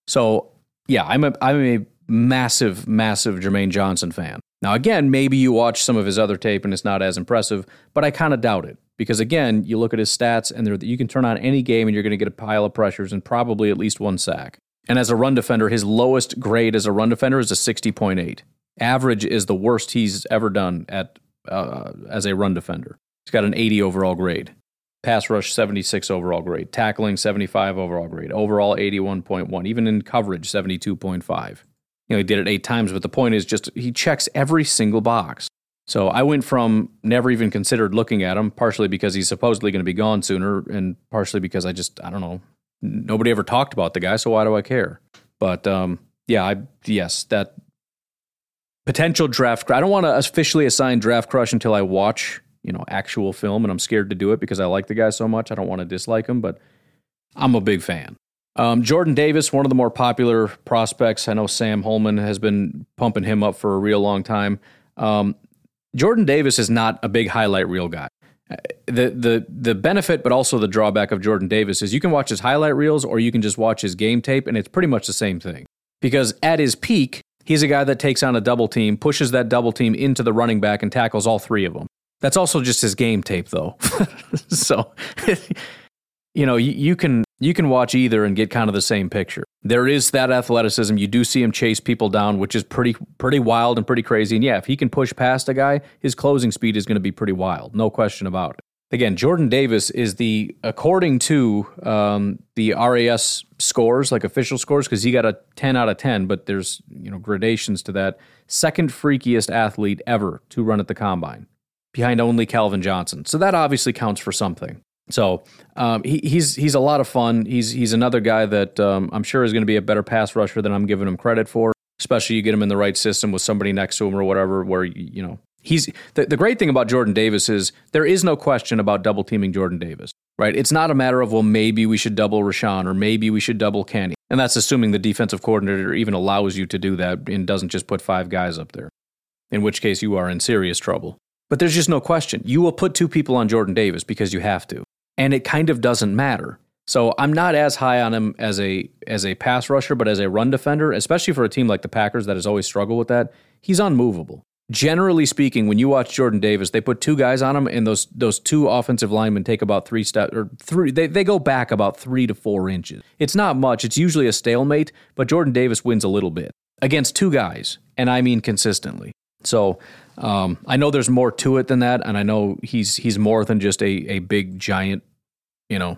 So yeah, I'm a I'm a massive, massive Jermaine Johnson fan. Now again, maybe you watch some of his other tape and it's not as impressive, but I kind of doubt it because again, you look at his stats and you can turn on any game and you're going to get a pile of pressures and probably at least one sack. And as a run defender, his lowest grade as a run defender is a 60.8. Average is the worst he's ever done at uh, as a run defender. He's got an 80 overall grade. Pass rush 76 overall grade. Tackling 75 overall grade. Overall 81.1. Even in coverage 72.5. You know, he did it eight times, but the point is just he checks every single box. So I went from never even considered looking at him, partially because he's supposedly going to be gone sooner, and partially because I just I don't know. Nobody ever talked about the guy, so why do I care? But um, yeah, I yes, that potential draft. I don't want to officially assign draft crush until I watch, you know, actual film, and I'm scared to do it because I like the guy so much. I don't want to dislike him, but I'm a big fan. Um, Jordan Davis, one of the more popular prospects. I know Sam Holman has been pumping him up for a real long time. Um, Jordan Davis is not a big highlight reel guy. Uh, the the the benefit, but also the drawback of Jordan Davis is you can watch his highlight reels or you can just watch his game tape, and it's pretty much the same thing. Because at his peak, He's a guy that takes on a double team, pushes that double team into the running back, and tackles all three of them. That's also just his game tape, though. <laughs> so, <laughs> you know, you, you, can you can watch either and get kind of the same picture. There is that athleticism. You do see him chase people down, which is pretty pretty wild and pretty crazy. And yeah, if he can push past a guy, his closing speed is going to be pretty wild, no question about it again, Jordan Davis is the, according to um, the RAS scores, like official scores, because he got a 10 out of 10, but there's, you know, gradations to that. Second freakiest athlete ever to run at the combine, behind only Calvin Johnson. So that obviously counts for something. So um, he, he's he's a lot of fun. He's he's another guy that um, I'm sure is going to be a better pass rusher than I'm giving him credit for. Especially you get him in the right system with somebody next to him or whatever, where you know He's the, the great thing about Jordan Davis is there is no question about double teaming Jordan Davis, right? It's not a matter of, well, maybe we should double Rashan or maybe we should double Kenny. And that's assuming the defensive coordinator even allows you to do that and doesn't just put five guys up there, in which case you are in serious trouble. But there's just no question. You will put two people on Jordan Davis because you have to. And it kind of doesn't matter. So I'm not as high on him as a as a pass rusher, but as a run defender, especially for a team like the Packers that has always struggled with that, he's unmovable generally speaking, when you watch Jordan Davis, they put two guys on him, and those those two offensive linemen take about three steps or three. They they go back about three to four inches. It's not much. It's usually a stalemate, but Jordan Davis wins a little bit against two guys, and I mean consistently. So um, I know there's more to it than that, and I know he's he's more than just a a big giant, you know,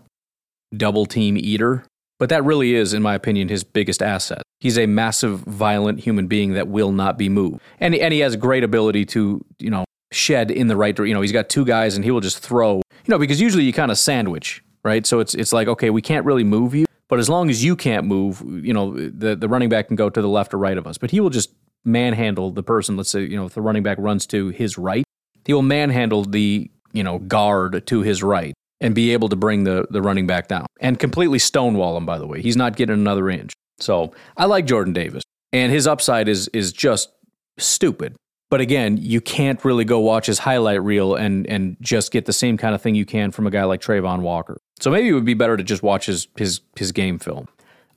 double team eater. But that really is, in my opinion, his biggest asset. He's a massive, violent human being that will not be moved. And, and he has great ability to, you know, shed in the right direction. You know, he's got two guys and he will just throw, you know, because usually you kind of sandwich right? So it's it's like okay, we can't really move you, but as long as you can't move, you know, the the running back can go to the left or right of us. But he will just manhandle the person. Let's say you know if the running back runs to his right, he will manhandle the you know guard to his right and be able to bring the the running back down and completely stonewall him. By the way, he's not getting another inch. So I like Jordan Davis, and his upside is is just stupid. But again, you can't really go watch his highlight reel and and just get the same kind of thing you can from a guy like Travon Walker. So maybe it would be better to just watch his his his game film.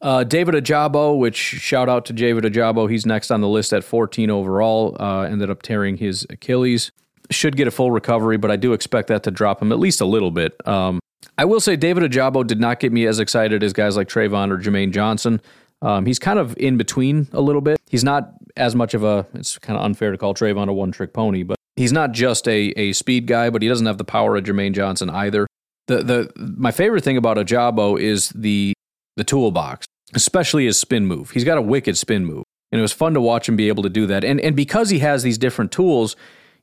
Uh, David Ojabo, which shout out to David Ojabo, he's next on the list at 14 overall. Uh, ended up tearing his Achilles. Should get a full recovery, but I do expect that to drop him at least a little bit. Um, I will say David Ojabo did not get me as excited as guys like Travon or Jermaine Johnson. Um, he's kind of in between a little bit. He's not as much of a, it's kind of unfair to call Travon a one trick pony, but he's not just a, a speed guy, but he doesn't have the power of Jermaine Johnson either. The, the, my favorite thing about Ojabo is the, the toolbox, especially his spin move. He's got a wicked spin move. And it was fun to watch him be able to do that. And, and because he has these different tools,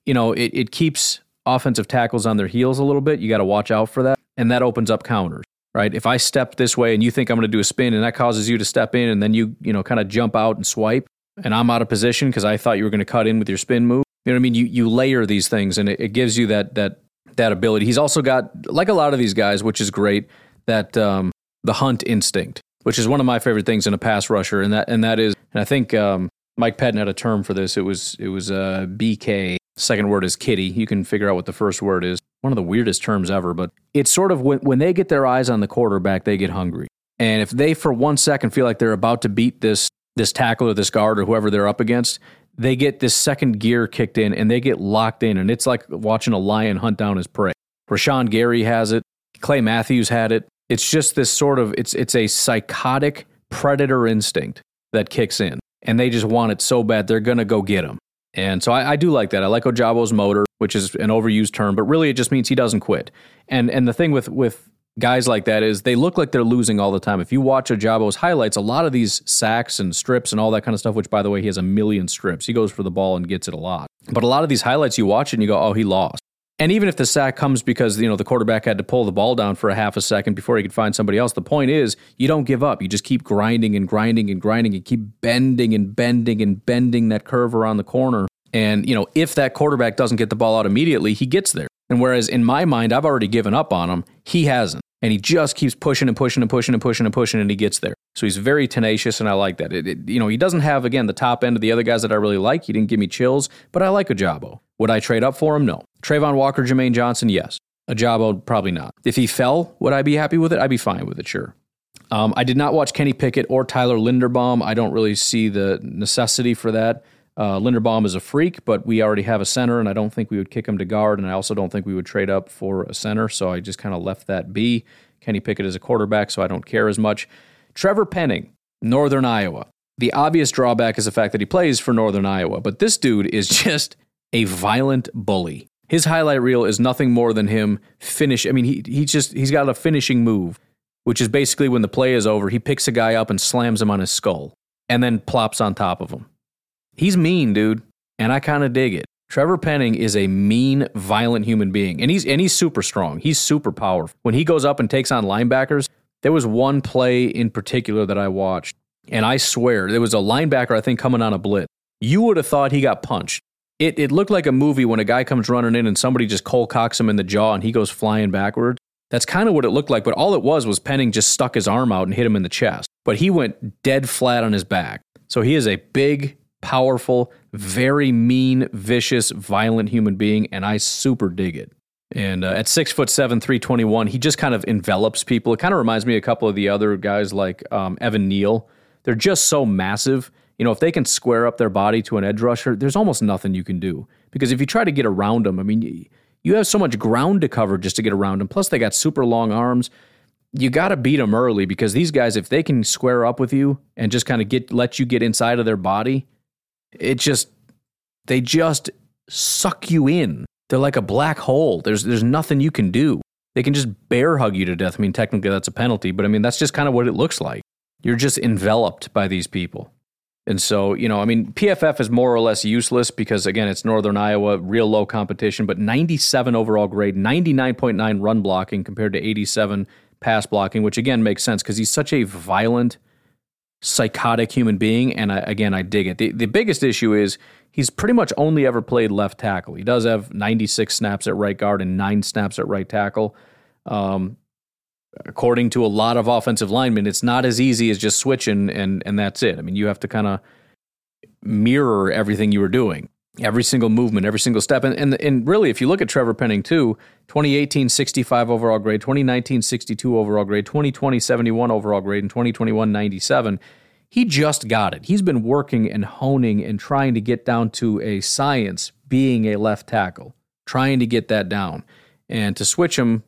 you know, it, it keeps offensive tackles on their heels a little bit. You got to watch out for that. And that opens up counters right? If I step this way and you think I'm going to do a spin and that causes you to step in and then you, you know, kind of jump out and swipe and I'm out of position because I thought you were going to cut in with your spin move. You know what I mean? You you layer these things and it, it gives you that that that ability. He's also got like a lot of these guys, which is great, that um, the hunt instinct, which is one of my favorite things in a pass rusher, and that and that is, and I think um, Mike Pettine had a term for this. It was it was uh, BK. Second word is kitty. You can figure out what the first word is one of the weirdest terms ever, but it's sort of when, when they get their eyes on the quarterback, they get hungry. And if they for one second feel like they're about to beat this this tackle or this guard or whoever they're up against, they get this second gear kicked in and they get locked in, and it's like watching a lion hunt down his prey. Rashan Gary has it. Clay Matthews had it. It's just this sort of it's it's a psychotic predator instinct that kicks in, and they just want it so bad they're gonna go get him. And so I, I, do like that. I like Ojabo's motor, which is an overused term, but really it just means he doesn't quit. And and the thing with with guys like that is they look like they're losing all the time. If you watch Ojabo's highlights, a lot of these sacks and strips and all that kind of stuff, which by the way, he has a million strips. He goes for the ball and gets it a lot. But a lot of these highlights you watch and you go, oh, he lost. And even if the sack comes because you know the quarterback had to pull the ball down for a half a second before he could find somebody else, the point is you don't give up. You just keep grinding and grinding and grinding and keep bending and bending and bending that curve around the corner. And you know if that quarterback doesn't get the ball out immediately, he gets there. And whereas in my mind I've already given up on him, he hasn't, and he just keeps pushing and pushing and pushing and pushing and pushing, and he gets there. So he's very tenacious, and I like that. It, it, you know he doesn't have again the top end of the other guys that I really like. He didn't give me chills, but I like Ojabo. Would I trade up for him? No. Travon Walker, Jermaine Johnson, yes. Ojabo, probably not. If he fell, would I be happy with it? I'd be fine with it, sure. Um, I did not watch Kenny Pickett or Tyler Linderbaum. I don't really see the necessity for that. Uh, Linderbaum is a freak, but we already have a center, and I don't think we would kick him to guard, and I also don't think we would trade up for a center, so I just kind of left that be. Kenny Pickett is a quarterback, so I don't care as much. Trevor Penning, Northern Iowa. The obvious drawback is the fact that he plays for Northern Iowa, but this dude is <laughs> just a violent bully. His highlight reel is nothing more than him finish. I mean, he he just he's got a finishing move, which is basically when the play is over, he picks a guy up and slams him on his skull, and then plops on top of him. He's mean, dude, and I kind of dig it. Trevor Penning is a mean, violent human being, and he's and he's super strong. He's super powerful. When he goes up and takes on linebackers, there was one play in particular that I watched, and I swear there was a linebacker I think coming on a blitz. You would have thought he got punched it, it looked like a movie when a guy comes running in and somebody just cold cocks him in the jaw and he goes flying backwards. That's kind of what it looked like, but all it was was Penning just stuck his arm out and hit him in the chest. But he went dead flat on his back. So he is a big, powerful, very mean, vicious, violent human being, and I super dig it. And uh, at six foot seven, three twenty one, he just kind of envelops people. It kind of reminds me of a couple of the other guys like um, Evan Neal. They're just so massive you know, if they can square up their body to an edge rusher, there's almost nothing you can do. Because if you try to get around them, I mean, you have so much ground to cover just to get around them. Plus, they got super long arms. You got to beat them early because these guys, if they can square up with you and just kind of get let you get inside of their body, it just they just suck you in. They're like a black hole. There's there's nothing you can do. They can just bear hug you to death. I mean, technically that's a penalty, but I mean that's just kind of what it looks like. You're just enveloped by these people. And so, you know, I mean, PFF is more or less useless because, again, it's Northern Iowa, real low competition, but 97 overall grade, 99.9 run blocking compared to 87 pass blocking, which again makes sense because he's such a violent, psychotic human being. And I, again, I dig it. The, the biggest issue is he's pretty much only ever played left tackle. He does have 96 snaps at right guard and nine snaps at right tackle. Um, according to a lot of offensive linemen, it's not as easy as just switching and and that's it. I mean, you have to kind of mirror everything you were doing, every single movement, every single step. And, and and really, if you look at Trevor Penning too, 2018 65 overall grade, 2019 62 overall grade, 2020 71 overall grade, and 2021 97. He just got it. He's been working and honing and trying to get down to a science being a left tackle, trying to get that down. And to switch him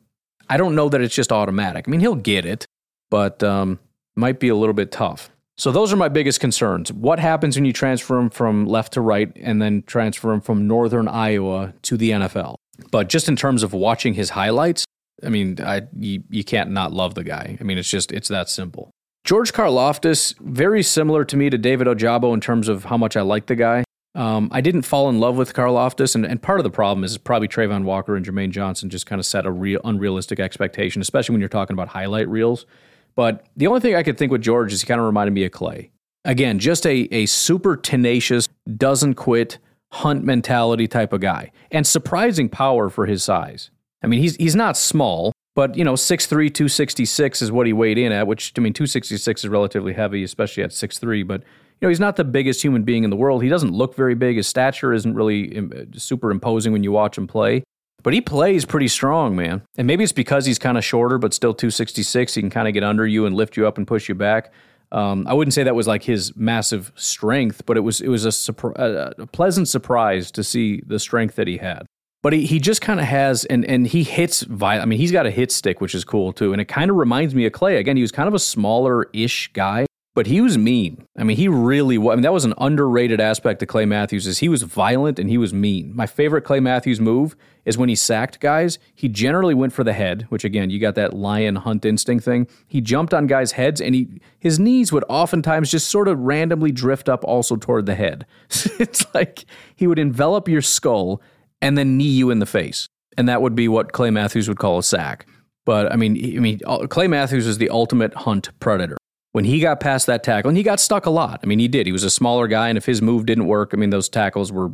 I don't know that it's just automatic. I mean, he'll get it, but um, might be a little bit tough. So those are my biggest concerns. What happens when you transfer him from left to right and then transfer him from northern Iowa to the NFL? But just in terms of watching his highlights, I mean, I, you, you can't not love the guy. I mean, it's just, it's that simple. George Karlaftis, very similar to me to David Ojabo in terms of how much I like the guy. Um, I didn't fall in love with Karlaftis, and, and part of the problem is probably Travon Walker and Jermaine Johnson just kind of set a real unrealistic expectation, especially when you're talking about highlight reels. But the only thing I could think with George is he kind of reminded me of Clay. Again, just a, a super tenacious, doesn't quit, hunt mentality type of guy, and surprising power for his size. I mean, he's he's not small, but you know, 6'3", 266 is what he weighed in at, which I mean, 266 is relatively heavy, especially at 6'3", but you know, he's not the biggest human being in the world. He doesn't look very big. His stature isn't really super imposing when you watch him play. But he plays pretty strong, man. And maybe it's because he's kind of shorter, but still 266. He can kind of get under you and lift you up and push you back. Um, I wouldn't say that was like his massive strength, but it was it was a, a pleasant surprise to see the strength that he had. But he, he just kind of has, and and he hits. Vi- I mean, he's got a hit stick, which is cool too. And it kind of reminds me of Clay. Again, he was kind of a smaller ish guy, but he was mean. I mean, he really was. I mean, that was an underrated aspect of Clay Matthews is he was violent and he was mean. My favorite Clay Matthews move is when he sacked guys, he generally went for the head, which again, you got that lion hunt instinct thing. He jumped on guys' heads and he his knees would oftentimes just sort of randomly drift up also toward the head. <laughs> it's like he would envelop your skull and then knee you in the face. And that would be what Clay Matthews would call a sack. But I mean, I mean, uh, Clay Matthews is the ultimate hunt predator when he got past that tackle, and he got stuck a lot. I mean, he did. He was a smaller guy, and if his move didn't work, I mean, those tackles were,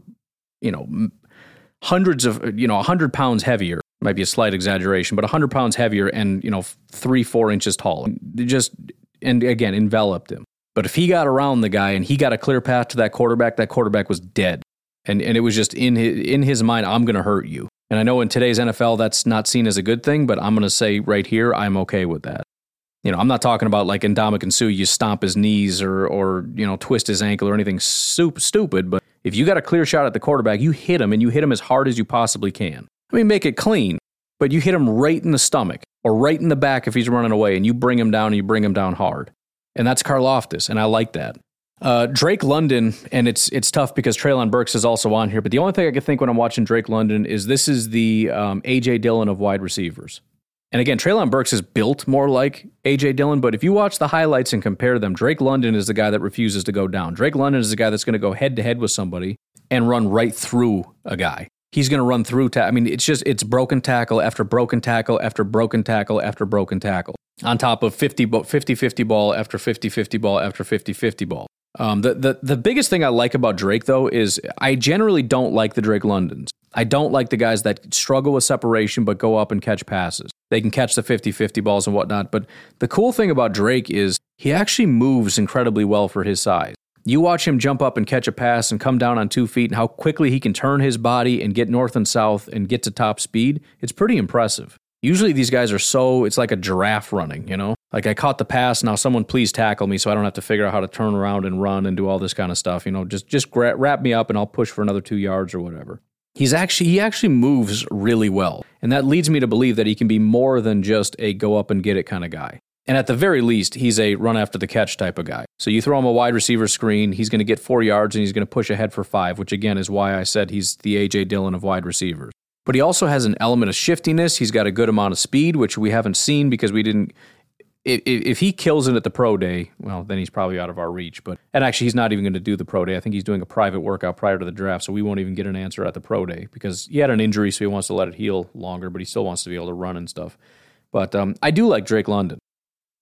you know, hundreds of, you know, 100 pounds heavier. Might be a slight exaggeration, but 100 pounds heavier and, you know, three, four inches tall. Just, and again, enveloped him. But if he got around the guy and he got a clear path to that quarterback, that quarterback was dead. And, and it was just in his, in his mind, I'm going to hurt you. And I know in today's NFL, that's not seen as a good thing, but I'm going to say right here, I'm okay with that. You know, I'm not talking about like in and Suh, you stomp his knees or, or you know, twist his ankle or anything super stupid. But if you got a clear shot at the quarterback, you hit him and you hit him as hard as you possibly can. I mean, make it clean, but you hit him right in the stomach or right in the back if he's running away and you bring him down and you bring him down hard. And that's Karlaftis, and I like that. Uh, Drake London, and it's it's tough because Treylon Burks is also on here. But the only thing I can think when I'm watching Drake London is this is the um, AJ Dillon of wide receivers. And again, Treylon Burks is built more like AJ Dillon, but if you watch the highlights and compare them, Drake London is the guy that refuses to go down. Drake London is the guy that's going to go head to head with somebody and run right through a guy. He's going to run through. Ta- I mean, it's just it's broken tackle after broken tackle after broken tackle after broken tackle on top of 50 50 50 ball after 50 50 ball after 50 50 ball. Um, the, the the biggest thing I like about Drake though is I generally don't like the Drake Londons. I don't like the guys that struggle with separation but go up and catch passes. They can catch the 50 50 balls and whatnot. But the cool thing about Drake is he actually moves incredibly well for his size. You watch him jump up and catch a pass and come down on two feet and how quickly he can turn his body and get north and south and get to top speed. It's pretty impressive. Usually these guys are so, it's like a giraffe running, you know? Like I caught the pass, now someone please tackle me so I don't have to figure out how to turn around and run and do all this kind of stuff, you know? Just just wrap me up and I'll push for another 2 yards or whatever. He's actually he actually moves really well. And that leads me to believe that he can be more than just a go up and get it kind of guy. And at the very least, he's a run after the catch type of guy. So you throw him a wide receiver screen, he's going to get 4 yards and he's going to push ahead for 5, which again is why I said he's the AJ Dillon of wide receivers. But he also has an element of shiftiness. He's got a good amount of speed, which we haven't seen because we didn't if, if he kills it at the pro day, well, then he's probably out of our reach. But and actually, he's not even going to do the pro day. I think he's doing a private workout prior to the draft, so we won't even get an answer at the pro day because he had an injury, so he wants to let it heal longer, but he still wants to be able to run and stuff. But um, I do like Drake London.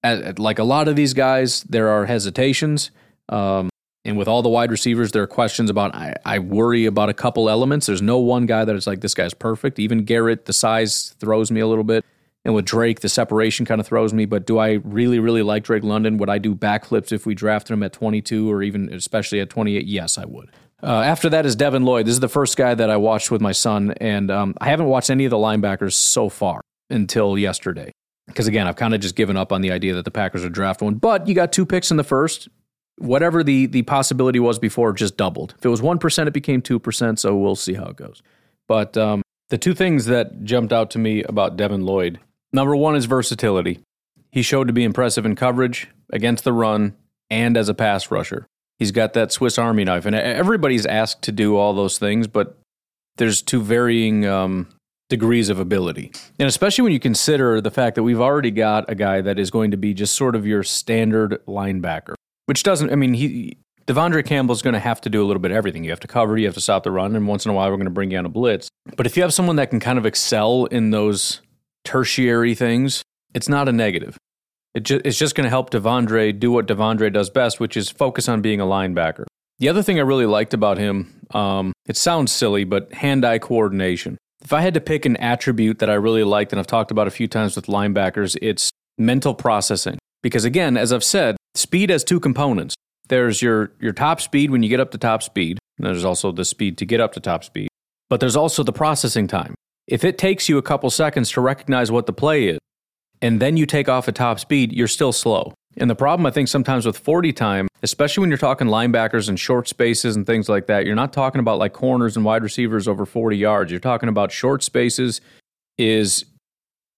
As, like a lot of these guys, there are hesitations. Um, and with all the wide receivers, there are questions about. I, I worry about a couple elements. There's no one guy that is like this guy's perfect. Even Garrett, the size throws me a little bit, and with Drake, the separation kind of throws me. But do I really, really like Drake London? Would I do backflips if we drafted him at 22 or even especially at 28? Yes, I would. Uh, after that is Devin Lloyd. This is the first guy that I watched with my son, and um, I haven't watched any of the linebackers so far until yesterday. Because again, I've kind of just given up on the idea that the Packers would draft one. But you got two picks in the first whatever the the possibility was before just doubled. If it was one percent, it became two percent. So we'll see how it goes. But um, the two things that jumped out to me about Devin Lloyd, number one is versatility. He showed to be impressive in coverage against the run and as a pass rusher. He's got that Swiss Army knife, and everybody's asked to do all those things, but there's two varying um, degrees of ability. And especially when you consider the fact that we've already got a guy that is going to be just sort of your standard linebacker which doesn't. I mean, he De'Vondre Campbell's going to have to do a little bit of everything. You have to cover, you have to stop the run, and once in a while we're going to bring you on a blitz. But if you have someone that can kind of excel in those tertiary things, it's not a negative. It ju- it's just going to help De'Vondre do what De'Vondre does best, which is focus on being a linebacker. The other thing I really liked about him, um, it sounds silly, but hand-eye coordination. If I had to pick an attribute that I really liked, and I've talked about a few times with linebackers, it's mental processing. Because again, as I've said, speed has two components. There's your, your top speed when you get up to top speed. There's also the speed to get up to top speed. But there's also the processing time. If it takes you a couple seconds to recognize what the play is, and then you take off at top speed, you're still slow. And the problem, I think, sometimes with 40 time, especially when you're talking linebackers and short spaces and things like that, you're not talking about like corners and wide receivers over 40 yards. You're talking about short spaces, is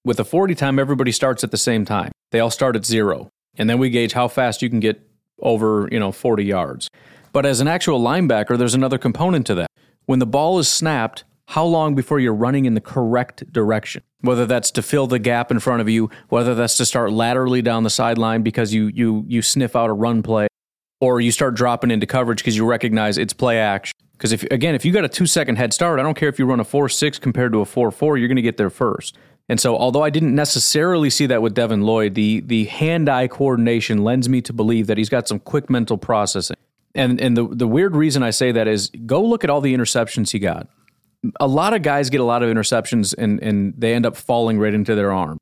with a 40 time, everybody starts at the same time. They all start at zero. And then we gauge how fast you can get over, you know, 40 yards. But as an actual linebacker, there's another component to that. When the ball is snapped, how long before you're running in the correct direction? Whether that's to fill the gap in front of you, whether that's to start laterally down the sideline because you you you sniff out a run play, or you start dropping into coverage because you recognize it's play action. Because if again, if you got a two second head start, I don't care if you run a four six compared to a four four, you're going to get there first. And so, although I didn't necessarily see that with Devin Lloyd, the the hand eye coordination lends me to believe that he's got some quick mental processing. And and the the weird reason I say that is go look at all the interceptions he got. A lot of guys get a lot of interceptions and and they end up falling right into their arm.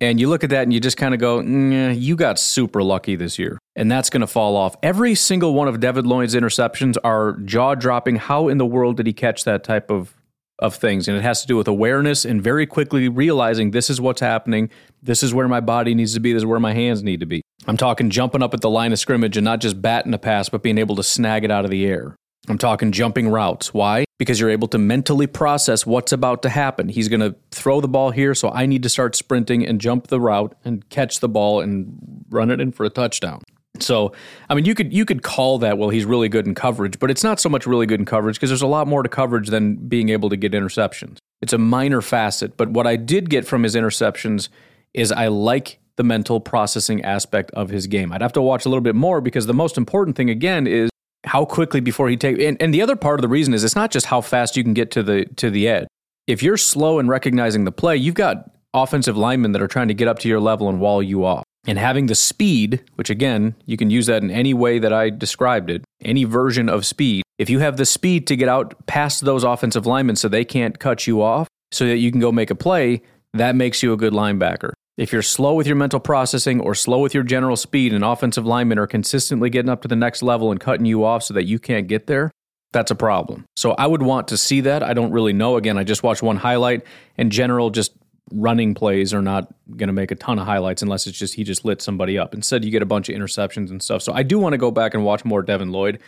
And you look at that and you just kind of go, you got super lucky this year. And that's going to fall off. Every single one of David Lloyd's interceptions are jaw dropping. How in the world did he catch that type of of things. And it has to do with awareness and very quickly realizing this is what's happening. This is where my body needs to be. This is where my hands need to be. I'm talking jumping up at the line of scrimmage and not just batting a pass, but being able to snag it out of the air. I'm talking jumping routes. Why? Because you're able to mentally process what's about to happen. He's going to throw the ball here, so I need to start sprinting and jump the route and catch the ball and run it in for a touchdown. So, I mean, you could you could call that well, he's really good in coverage, but it's not so much really good in coverage because there's a lot more to coverage than being able to get interceptions. It's a minor facet, but what I did get from his interceptions is I like the mental processing aspect of his game. I'd have to watch a little bit more because the most important thing again is how quickly before he take and, and the other part of the reason is it's not just how fast you can get to the to the edge. If you're slow in recognizing the play, you've got offensive linemen that are trying to get up to your level and wall you off. And having the speed, which again, you can use that in any way that I described it, any version of speed. If you have the speed to get out past those offensive linemen so they can't cut you off so that you can go make a play, that makes you a good linebacker. If you're slow with your mental processing or slow with your general speed and offensive linemen are consistently getting up to the next level and cutting you off so that you can't get there, that's a problem. So I would want to see that. I don't really know. Again, I just watched one highlight. In general, just running plays are not going to make a ton of highlights unless it's just he just lit somebody up. Instead, you get a bunch of interceptions and stuff. So I do want to go back and watch more Devin Lloyd,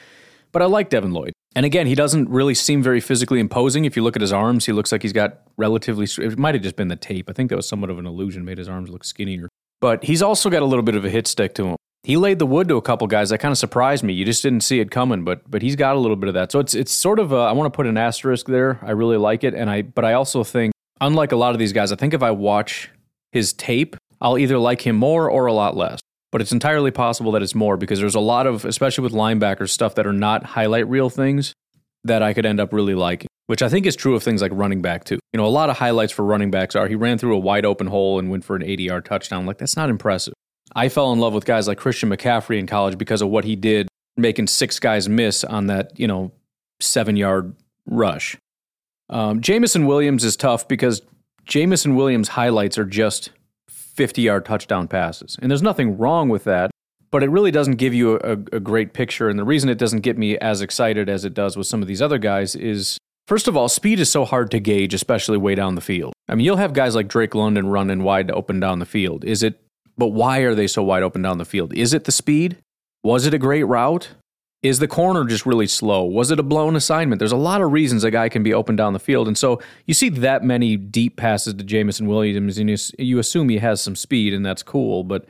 but I like Devin Lloyd. And again, he doesn't really seem very physically imposing. If you look at his arms, he looks like he's got relatively. It might have just been the tape. I think that was somewhat of an illusion, made his arms look skinnier. But he's also got a little bit of a hit stick to him. He laid the wood to a couple guys that kind of surprised me. You just didn't see it coming, but but he's got a little bit of that. So it's it's sort of a, I want to put an asterisk there. I really like it, and I but I also think unlike a lot of these guys, I think if I watch his tape, I'll either like him more or a lot less. But it's entirely possible that it's more because there's a lot of, especially with linebackers, stuff that are not highlight reel things that I could end up really liking. which I think is true of things like running back too. You know, a lot of highlights for running backs are he ran through a wide open hole and went for an 80 yard touchdown. Like, that's not impressive. I fell in love with guys like Christian McCaffrey in college because of what he did, making six guys miss on that, you know, seven yard rush. Um, Jameson Williams is tough because Jameson Williams' highlights are just 50 yard touchdown passes. And there's nothing wrong with that, but it really doesn't give you a, a, great picture. And the reason it doesn't get me as excited as it does with some of these other guys is first of all, speed is so hard to gauge, especially way down the field. I mean, you'll have guys like Drake London running wide open down the field. Is it, but why are they so wide open down the field? Is it the speed? Was it a great route? Is the corner just really slow? Was it a blown assignment? There's a lot of reasons a guy can be open down the field. And so you see that many deep passes to Jameson Williams, and you assume he has some speed, and that's cool. But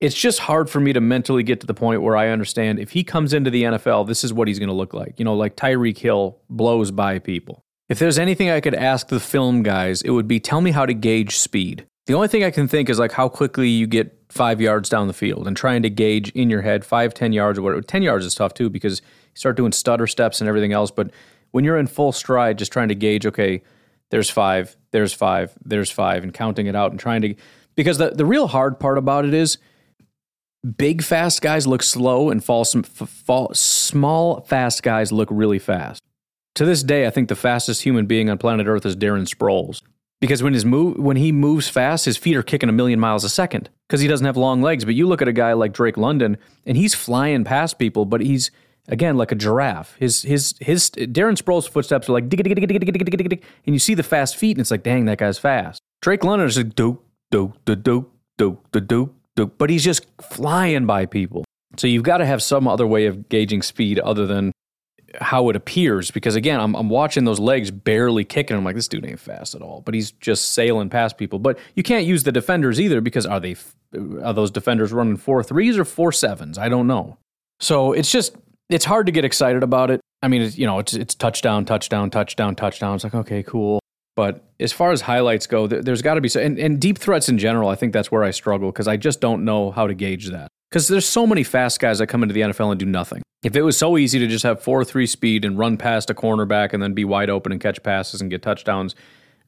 it's just hard for me to mentally get to the point where I understand if he comes into the NFL, this is what he's going to look like. You know, like Tyreek Hill blows by people. If there's anything I could ask the film guys, it would be tell me how to gauge speed. The only thing I can think is like how quickly you get five yards down the field and trying to gauge in your head five, ten yards or whatever. Ten yards is tough too because you start doing stutter steps and everything else. But when you're in full stride, just trying to gauge, okay, there's five, there's five, there's five, and counting it out and trying to because the, the real hard part about it is big fast guys look slow and fall, fall small fast guys look really fast. To this day, I think the fastest human being on planet Earth is Darren Sproles because when his move when he moves fast, his feet are kicking a million miles a second because he doesn't have long legs. But you look at a guy like Drake London, and he's flying past people, but he's again like a giraffe. His his his Darren Sproles' footsteps are like dig dig dig dig dig dig dig and you see the fast feet, and it's like, dang, that guy's fast. Drake London is like do do do do do do do do, but he's just flying by people. So you've got to have some other way of gauging speed other than how it appears because again I'm, I'm watching those legs barely kicking. I'm like this dude ain't fast at all but he's just sailing past people. But you can't use the defenders either because are they are those defenders running four threes or four sevens? I don't know. So it's just it's hard to get excited about it. I mean it's, you know it's, it's touchdown touchdown touchdown touchdown. It's like okay cool. But as far as highlights go there, has got to be so and, and deep threats in general i think that's where i struggle because i just don't know how to gauge that because there's so many fast guys that come into the NFL and do nothing. If it was so easy to just have 4 3 speed and run past a cornerback and then be wide open and catch passes and get touchdowns,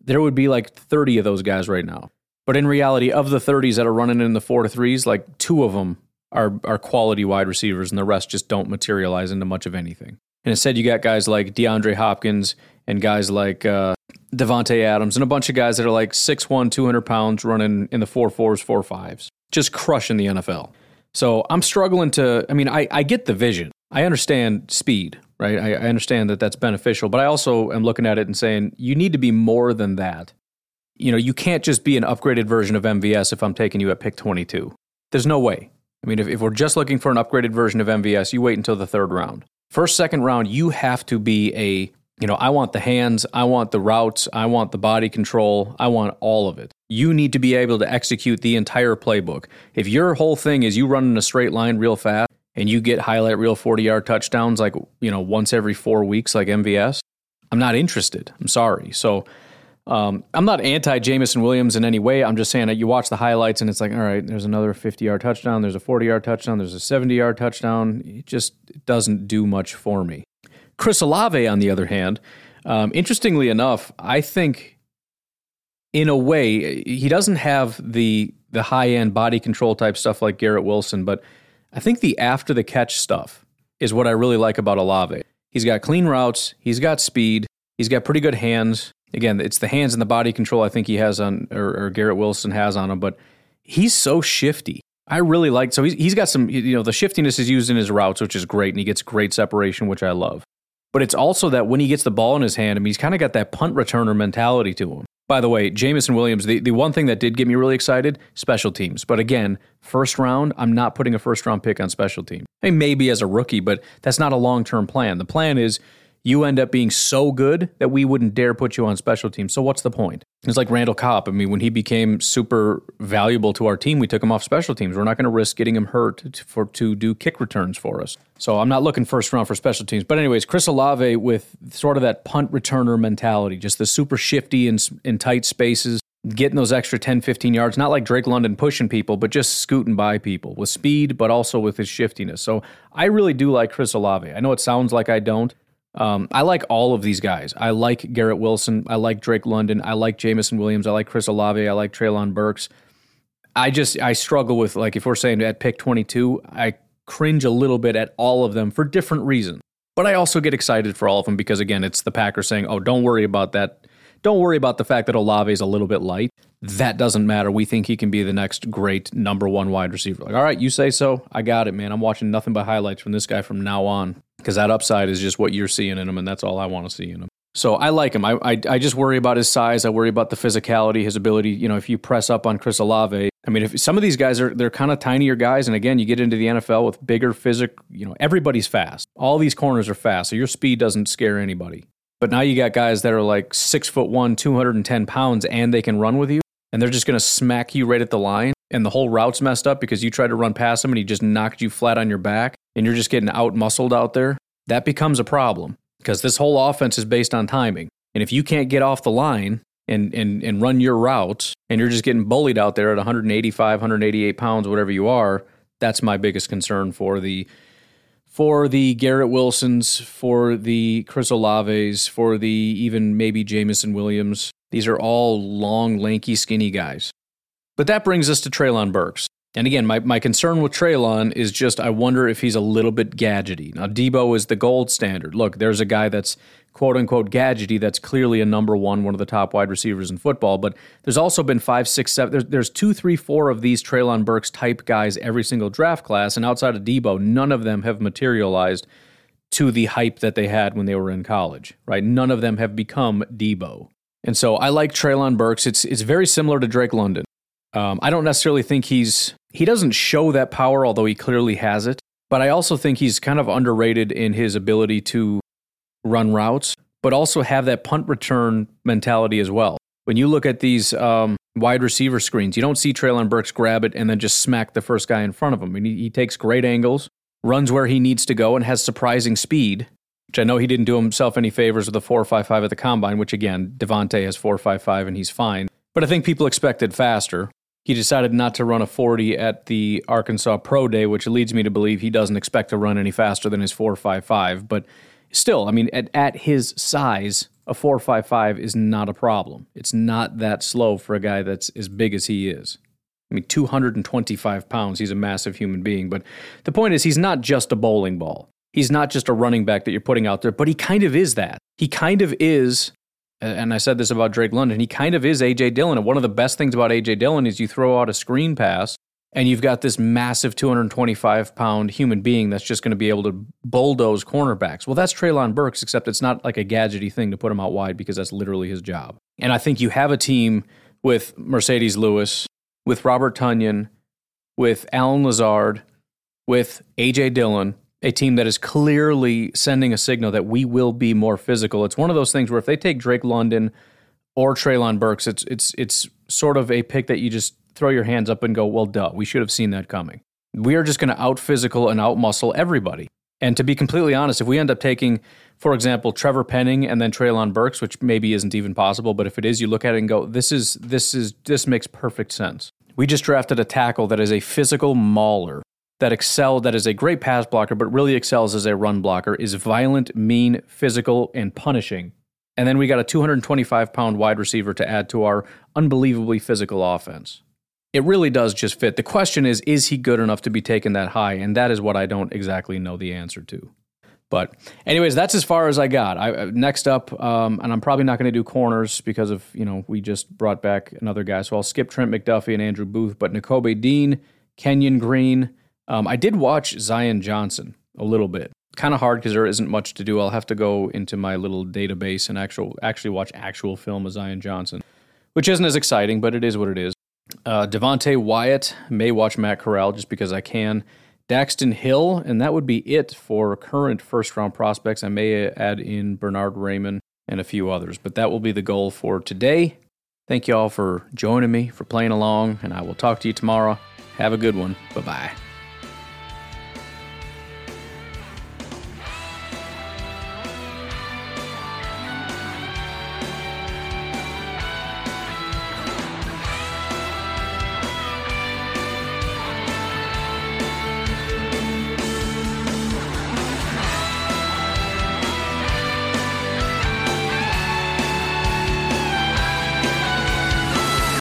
there would be like 30 of those guys right now. But in reality, of the 30s that are running in the 4 to 3s, like two of them are, are quality wide receivers and the rest just don't materialize into much of anything. And instead, you got guys like DeAndre Hopkins and guys like uh, Davante Adams and a bunch of guys that are like 6'1, 200 pounds running in the 4 4s, 4 5s, just crushing the NFL. So I'm struggling to, I mean, I, I get the vision. I understand speed, right? I, I understand that that's beneficial, but I also am looking at it and saying, you need to be more than that. You know, you can't just be an upgraded version of MVS if I'm taking you at pick 22. There's no way. I mean, if, if we're just looking for an upgraded version of MVS, you wait until the third round. First, second round, you have to be a you know, I want the hands, I want the routes, I want the body control, I want all of it. You need to be able to execute the entire playbook. If your whole thing is you run in a straight line real fast and you get highlight reel 40 yard touchdowns like, you know, once every four weeks like MVS, I'm not interested. I'm sorry. So, um, I'm not anti Jameson Williams in any way. I'm just saying that you watch the highlights and it's like, all right, there's another 50 yard touchdown, there's a 40 yard touchdown, there's a 70 yard touchdown. It just doesn't do much for me. Chris Olave, on the other hand, um, interestingly enough, I think in a way he doesn't have the the high end body control type stuff like Garrett Wilson, but I think the after the catch stuff is what I really like about Olave. He's got clean routes, he's got speed, he's got pretty good hands. Again, it's the hands and the body control I think he has on, or, or Garrett Wilson has on him, but he's so shifty. I really like so he's, he's got some you know the shiftiness is used in his routes, which is great, and he gets great separation, which I love. But it's also that when he gets the ball in his hand, I mean, he's kind of got that punt returner mentality to him. By the way, Jameson Williams, the, the one thing that did get me really excited, special teams. But again, first round, I'm not putting a first round pick on special teams. I mean, maybe as a rookie, but that's not a long term plan. The plan is you end up being so good that we wouldn't dare put you on special teams. So what's the point? It's like Randall Cobb. I mean, when he became super valuable to our team, we took him off special teams. We're not going to risk getting him hurt to, for to do kick returns for us. So I'm not looking first round for special teams. But anyways, Chris Olave with sort of that punt returner mentality, just the super shifty in, in tight spaces, getting those extra 10, 15 yards, not like Drake London pushing people, but just scooting by people with speed, but also with his shiftiness. So I really do like Chris Olave. I know it sounds like I don't, Um, I like all of these guys. I like Garrett Wilson. I like Drake London. I like Jameson Williams. I like Chris Olave. I like Treylon Burks. I just I struggle with like if we're saying at pick 22, I cringe a little bit at all of them for different reasons. But I also get excited for all of them because again, it's the Packers saying, "Oh, don't worry about that. Don't worry about the fact that Olave is a little bit light. That doesn't matter. We think he can be the next great number one wide receiver." Like, all right, you say so. I got it, man. I'm watching nothing but highlights from this guy from now on because that upside is just what you're seeing in him, and that's all I want to see in him. So I like him. I, I, I just worry about his size. I worry about the physicality, his ability. You know, if you press up on Chris Olave, I mean, if some of these guys are they're kind of tinier guys, and again, you get into the NFL with bigger physic. You know, everybody's fast. All these corners are fast, so your speed doesn't scare anybody. But now you got guys that are like six foot one, two hundred and ten pounds, and they can run with you, and they're just going to smack you right at the line, and the whole route's messed up because you tried to run past him and he just knocked you flat on your back, and you're just getting out muscled out there. That becomes a problem because this whole offense is based on timing. And if you can't get off the line and, and, and run your routes and you're just getting bullied out there at 185, 188 pounds, whatever you are, that's my biggest concern for the for the Garrett Wilsons, for the Chris Olaves, for the even maybe Jameson Williams. These are all long, lanky, skinny guys. But that brings us to Treylon Burks. And again, my, my concern with Treylon is just I wonder if he's a little bit gadgety. Now, Deebo is the gold standard. Look, there's a guy that's quote unquote gadgety that's clearly a number one, one of the top wide receivers in football. But there's also been five, six, seven, there's, there's two, three, four of these Treylon Burks type guys every single draft class. And outside of Deebo, none of them have materialized to the hype that they had when they were in college, right? None of them have become Deebo. And so I like Treylon Burks. It's, it's very similar to Drake London. Um, I don't necessarily think he's he doesn't show that power, although he clearly has it. But I also think he's kind of underrated in his ability to run routes, but also have that punt return mentality as well. When you look at these um, wide receiver screens, you don't see Treylon Burks grab it and then just smack the first guy in front of him. I mean, he, he takes great angles, runs where he needs to go, and has surprising speed. Which I know he didn't do himself any favors with a 4.55 at the combine, which again, Davante has 4.55 and he's fine. But I think people expected faster. He decided not to run a 40 at the Arkansas Pro Day, which leads me to believe he doesn't expect to run any faster than his 455. But still, I mean, at, at his size, a 455 is not a problem. It's not that slow for a guy that's as big as he is. I mean, 225 pounds, he's a massive human being. But the point is, he's not just a bowling ball. He's not just a running back that you're putting out there, but he kind of is that. He kind of is and I said this about Drake London, he kind of is AJ Dillon. And one of the best things about AJ Dillon is you throw out a screen pass and you've got this massive 225 pound human being that's just going to be able to bulldoze cornerbacks. Well, that's Treylon Burks, except it's not like a gadgety thing to put him out wide because that's literally his job. And I think you have a team with Marcedes Lewis, with Robert Tonyan, with Allen Lazard, with AJ Dillon, a team that is clearly sending a signal that we will be more physical. It's one of those things where if they take Drake London or Treylon Burks, it's it's it's sort of a pick that you just throw your hands up and go, well, duh, we should have seen that coming. We are just going to out physical and out muscle everybody. And to be completely honest, if we end up taking, for example, Trevor Penning and then Treylon Burks, which maybe isn't even possible, but if it is, you look at it and go, this is this is this makes perfect sense. We just drafted a tackle that is a physical mauler that excel that is a great pass blocker but really excels as a run blocker is violent, mean, physical, and punishing. And then we got a 225 pound wide receiver to add to our unbelievably physical offense. It really does just fit. The question is, is he good enough to be taken that high? And that is what I don't exactly know the answer to. But, anyways, that's as far as I got. I, uh, next up, um, and I'm probably not going to do corners because of you know we just brought back another guy, so I'll skip Trent McDuffie and Andrew Booth. But Nakobe Dean, Kenyon Green, um, I did watch Zion Johnson a little bit. Kind of hard because there isn't much to do. I'll have to go into my little database and actual actually watch actual film of Zion Johnson, which isn't as exciting, but it is what it is. Uh, Devonte Wyatt may watch Matt Corral just because I can. Daxton Hill, and that would be it for current first round prospects. I may add in Bernard Raimann and a few others, but that will be the goal for today. Thank you all for joining me, for playing along, and I will talk to you tomorrow. Have a good one. Bye bye.